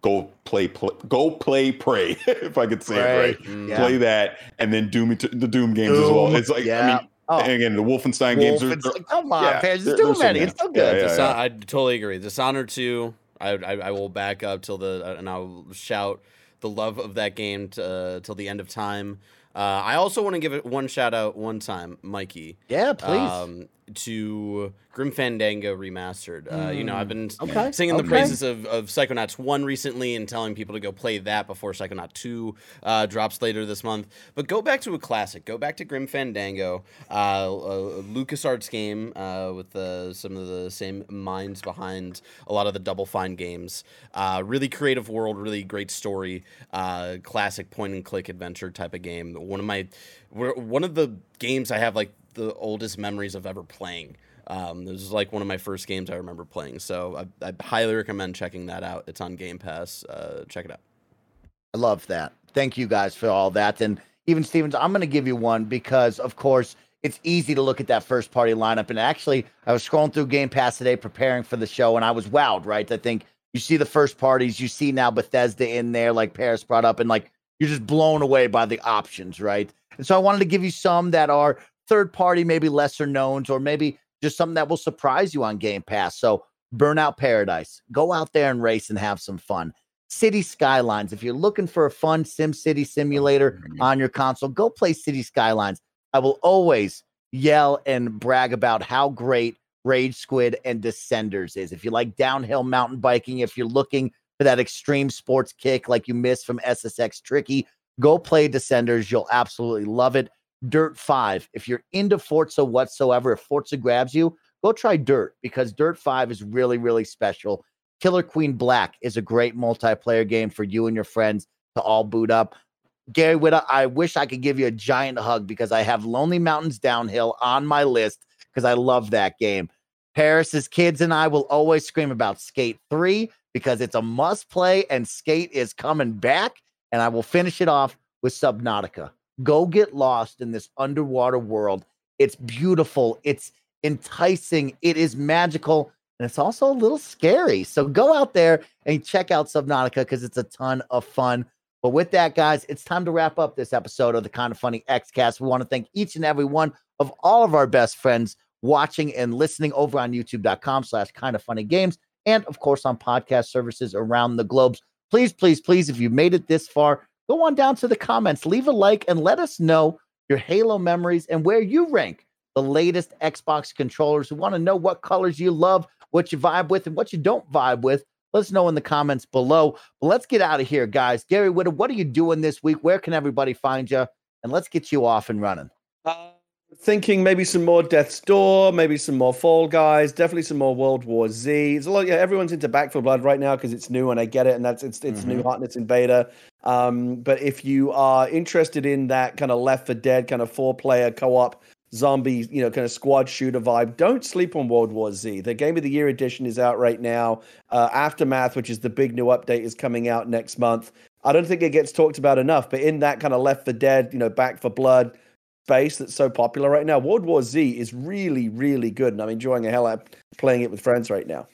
Go play, play go play, pray. if I could say pray. it right, mm, play that, and then Doom, the Doom games Doom. as well. It's like I mean, Oh. And again, the Wolfenstein, Wolfenstein games are, are come on, yeah, It's too many. It's still good. Yeah, yeah, I totally agree. Dishonored two. I, I, I will back up till the uh, and I'll shout the love of that game to, uh, till the end of time. Uh, I also want to give it one shout out one time, Mikey. Yeah, please. Um, to Grim Fandango remastered. Uh, you know, I've been mm. okay. singing okay. the praises of, of Psychonauts 1 recently and telling people to go play that before Psychonaut 2 uh, drops later this month. But go back to a classic. Go back to Grim Fandango, uh, a LucasArts game uh, with some of the same minds behind a lot of the Double Fine games. Uh, really creative world, really great story, uh, classic point and click adventure type of game. One of my, one of the games I have like the oldest memories of ever playing. Um, this is like one of my first games I remember playing, so I, I highly recommend checking that out. It's on Game Pass. Uh, check it out. I love that. Thank you guys for all that. And even Stevens, I'm going to give you one because, of course, it's easy to look at that first party lineup. And actually, I was scrolling through Game Pass today preparing for the show, and I was wowed, right? I think you see the first parties, you see now Bethesda in there, like Parris brought up, and like you're just blown away by the options, right? And so I wanted to give you some that are third party, maybe lesser knowns, or maybe just something that will surprise you on Game Pass. So, Burnout Paradise, go out there and race and have some fun. City Skylines, if you're looking for a fun Sim City simulator on your console, go play City Skylines. I will always yell and brag about how great Rage Squid and Descenders is. If you like downhill mountain biking, if you're looking for that extreme sports kick like you missed from SSX Tricky, go play Descenders. You'll absolutely love it. Dirt 5. If you're into Forza whatsoever, if Forza grabs you, go try Dirt because Dirt 5 is really, really special. Killer Queen Black is a great multiplayer game for you and your friends to all boot up. Gary Whitta, I wish I could give you a giant hug because I have Lonely Mountains Downhill on my list because I love that game. Parris's kids and I will always scream about Skate 3 because it's a must play and Skate is coming back. And I will finish it off with Subnautica. Go get lost in this underwater world. It's beautiful. It's enticing. It is magical. and it's also a little scary. So go out there and check out Subnautica because it's a ton of fun. But with that, guys, it's time to wrap up this episode of the Kinda Funny Xcast. We want to thank each and every one of all of our best friends watching and listening over on youtube.com slash kind of funny games and of course on podcast services around the globes please please please if you made it this far go on down to the comments. Leave a like and let us know your halo memories and where you rank the latest xbox controllers. We want to know what colors you love what you vibe with and what you don't vibe with. Let us know in the comments below. But let's get out of here guys. Gary Whitta, what are you doing this week? Where can everybody find you and let's get you off and running. Uh, thinking maybe some more Death's Door, maybe some more Fall Guys, definitely some more World War Z. It's a lot. Yeah, everyone's into Back for Blood right now because it's new and I get it, and that's it's it's new hotness in beta. Um, but if you are interested in that kind of Left for Dead kind of four player co op zombie, you know, kind of squad shooter vibe, don't sleep on World War Z. The Game of the Year edition is out right now. Uh, Aftermath, which is the big new update, is coming out next month. I don't think it gets talked about enough, but in that kind of Left for Dead, you know, Back for Blood space that's so popular right now. World War Z is really, really good, and I'm enjoying a hell out playing it with friends right now.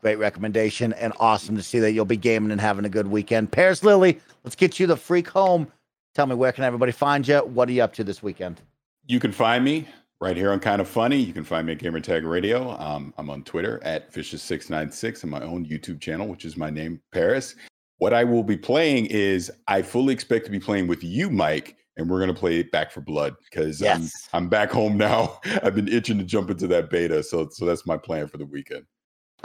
Great recommendation and awesome to see that you'll be gaming and having a good weekend. Parris Lilly, let's get you the freak home. Tell me where can everybody find you? What are you up to this weekend? You can find me right here on Kinda Funny. You can find me at Gamertag Radio. Um, I'm on Twitter at Vicious696 and my own YouTube channel, which is my name, Paris. What I will be playing is I fully expect to be playing with you, Mike, and we're gonna play Back for Blood because Yes. I'm I'm back home now. I've been itching to jump into that beta, so so that's my plan for the weekend.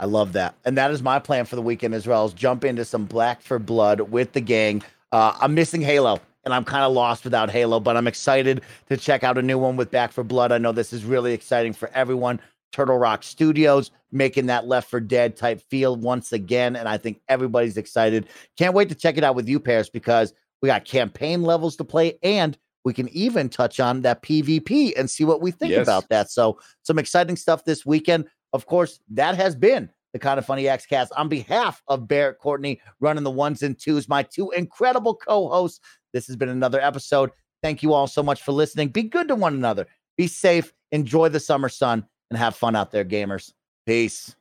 I love that. And that is my plan for the weekend as well, is jump into some Back for Blood with the gang. Uh, I'm missing Halo, and I'm kind of lost without Halo, but I'm excited to check out a new one with Back for Blood. I know this is really exciting for everyone. Turtle Rock Studios making that Left for Dead type feel once again, and I think everybody's excited. Can't wait to check it out with you, Parris, because we got campaign levels to play, and we can even touch on that PvP and see what we think Yes. about that. So, some exciting stuff this weekend. Of course, that has been the Kinda Funny X cast on behalf of Barrett Courtney running the ones and twos, my two incredible co hosts. This has been another episode. Thank you all so much for listening. Be good to one another, be safe, enjoy the summer sun, and have fun out there, gamers. Peace.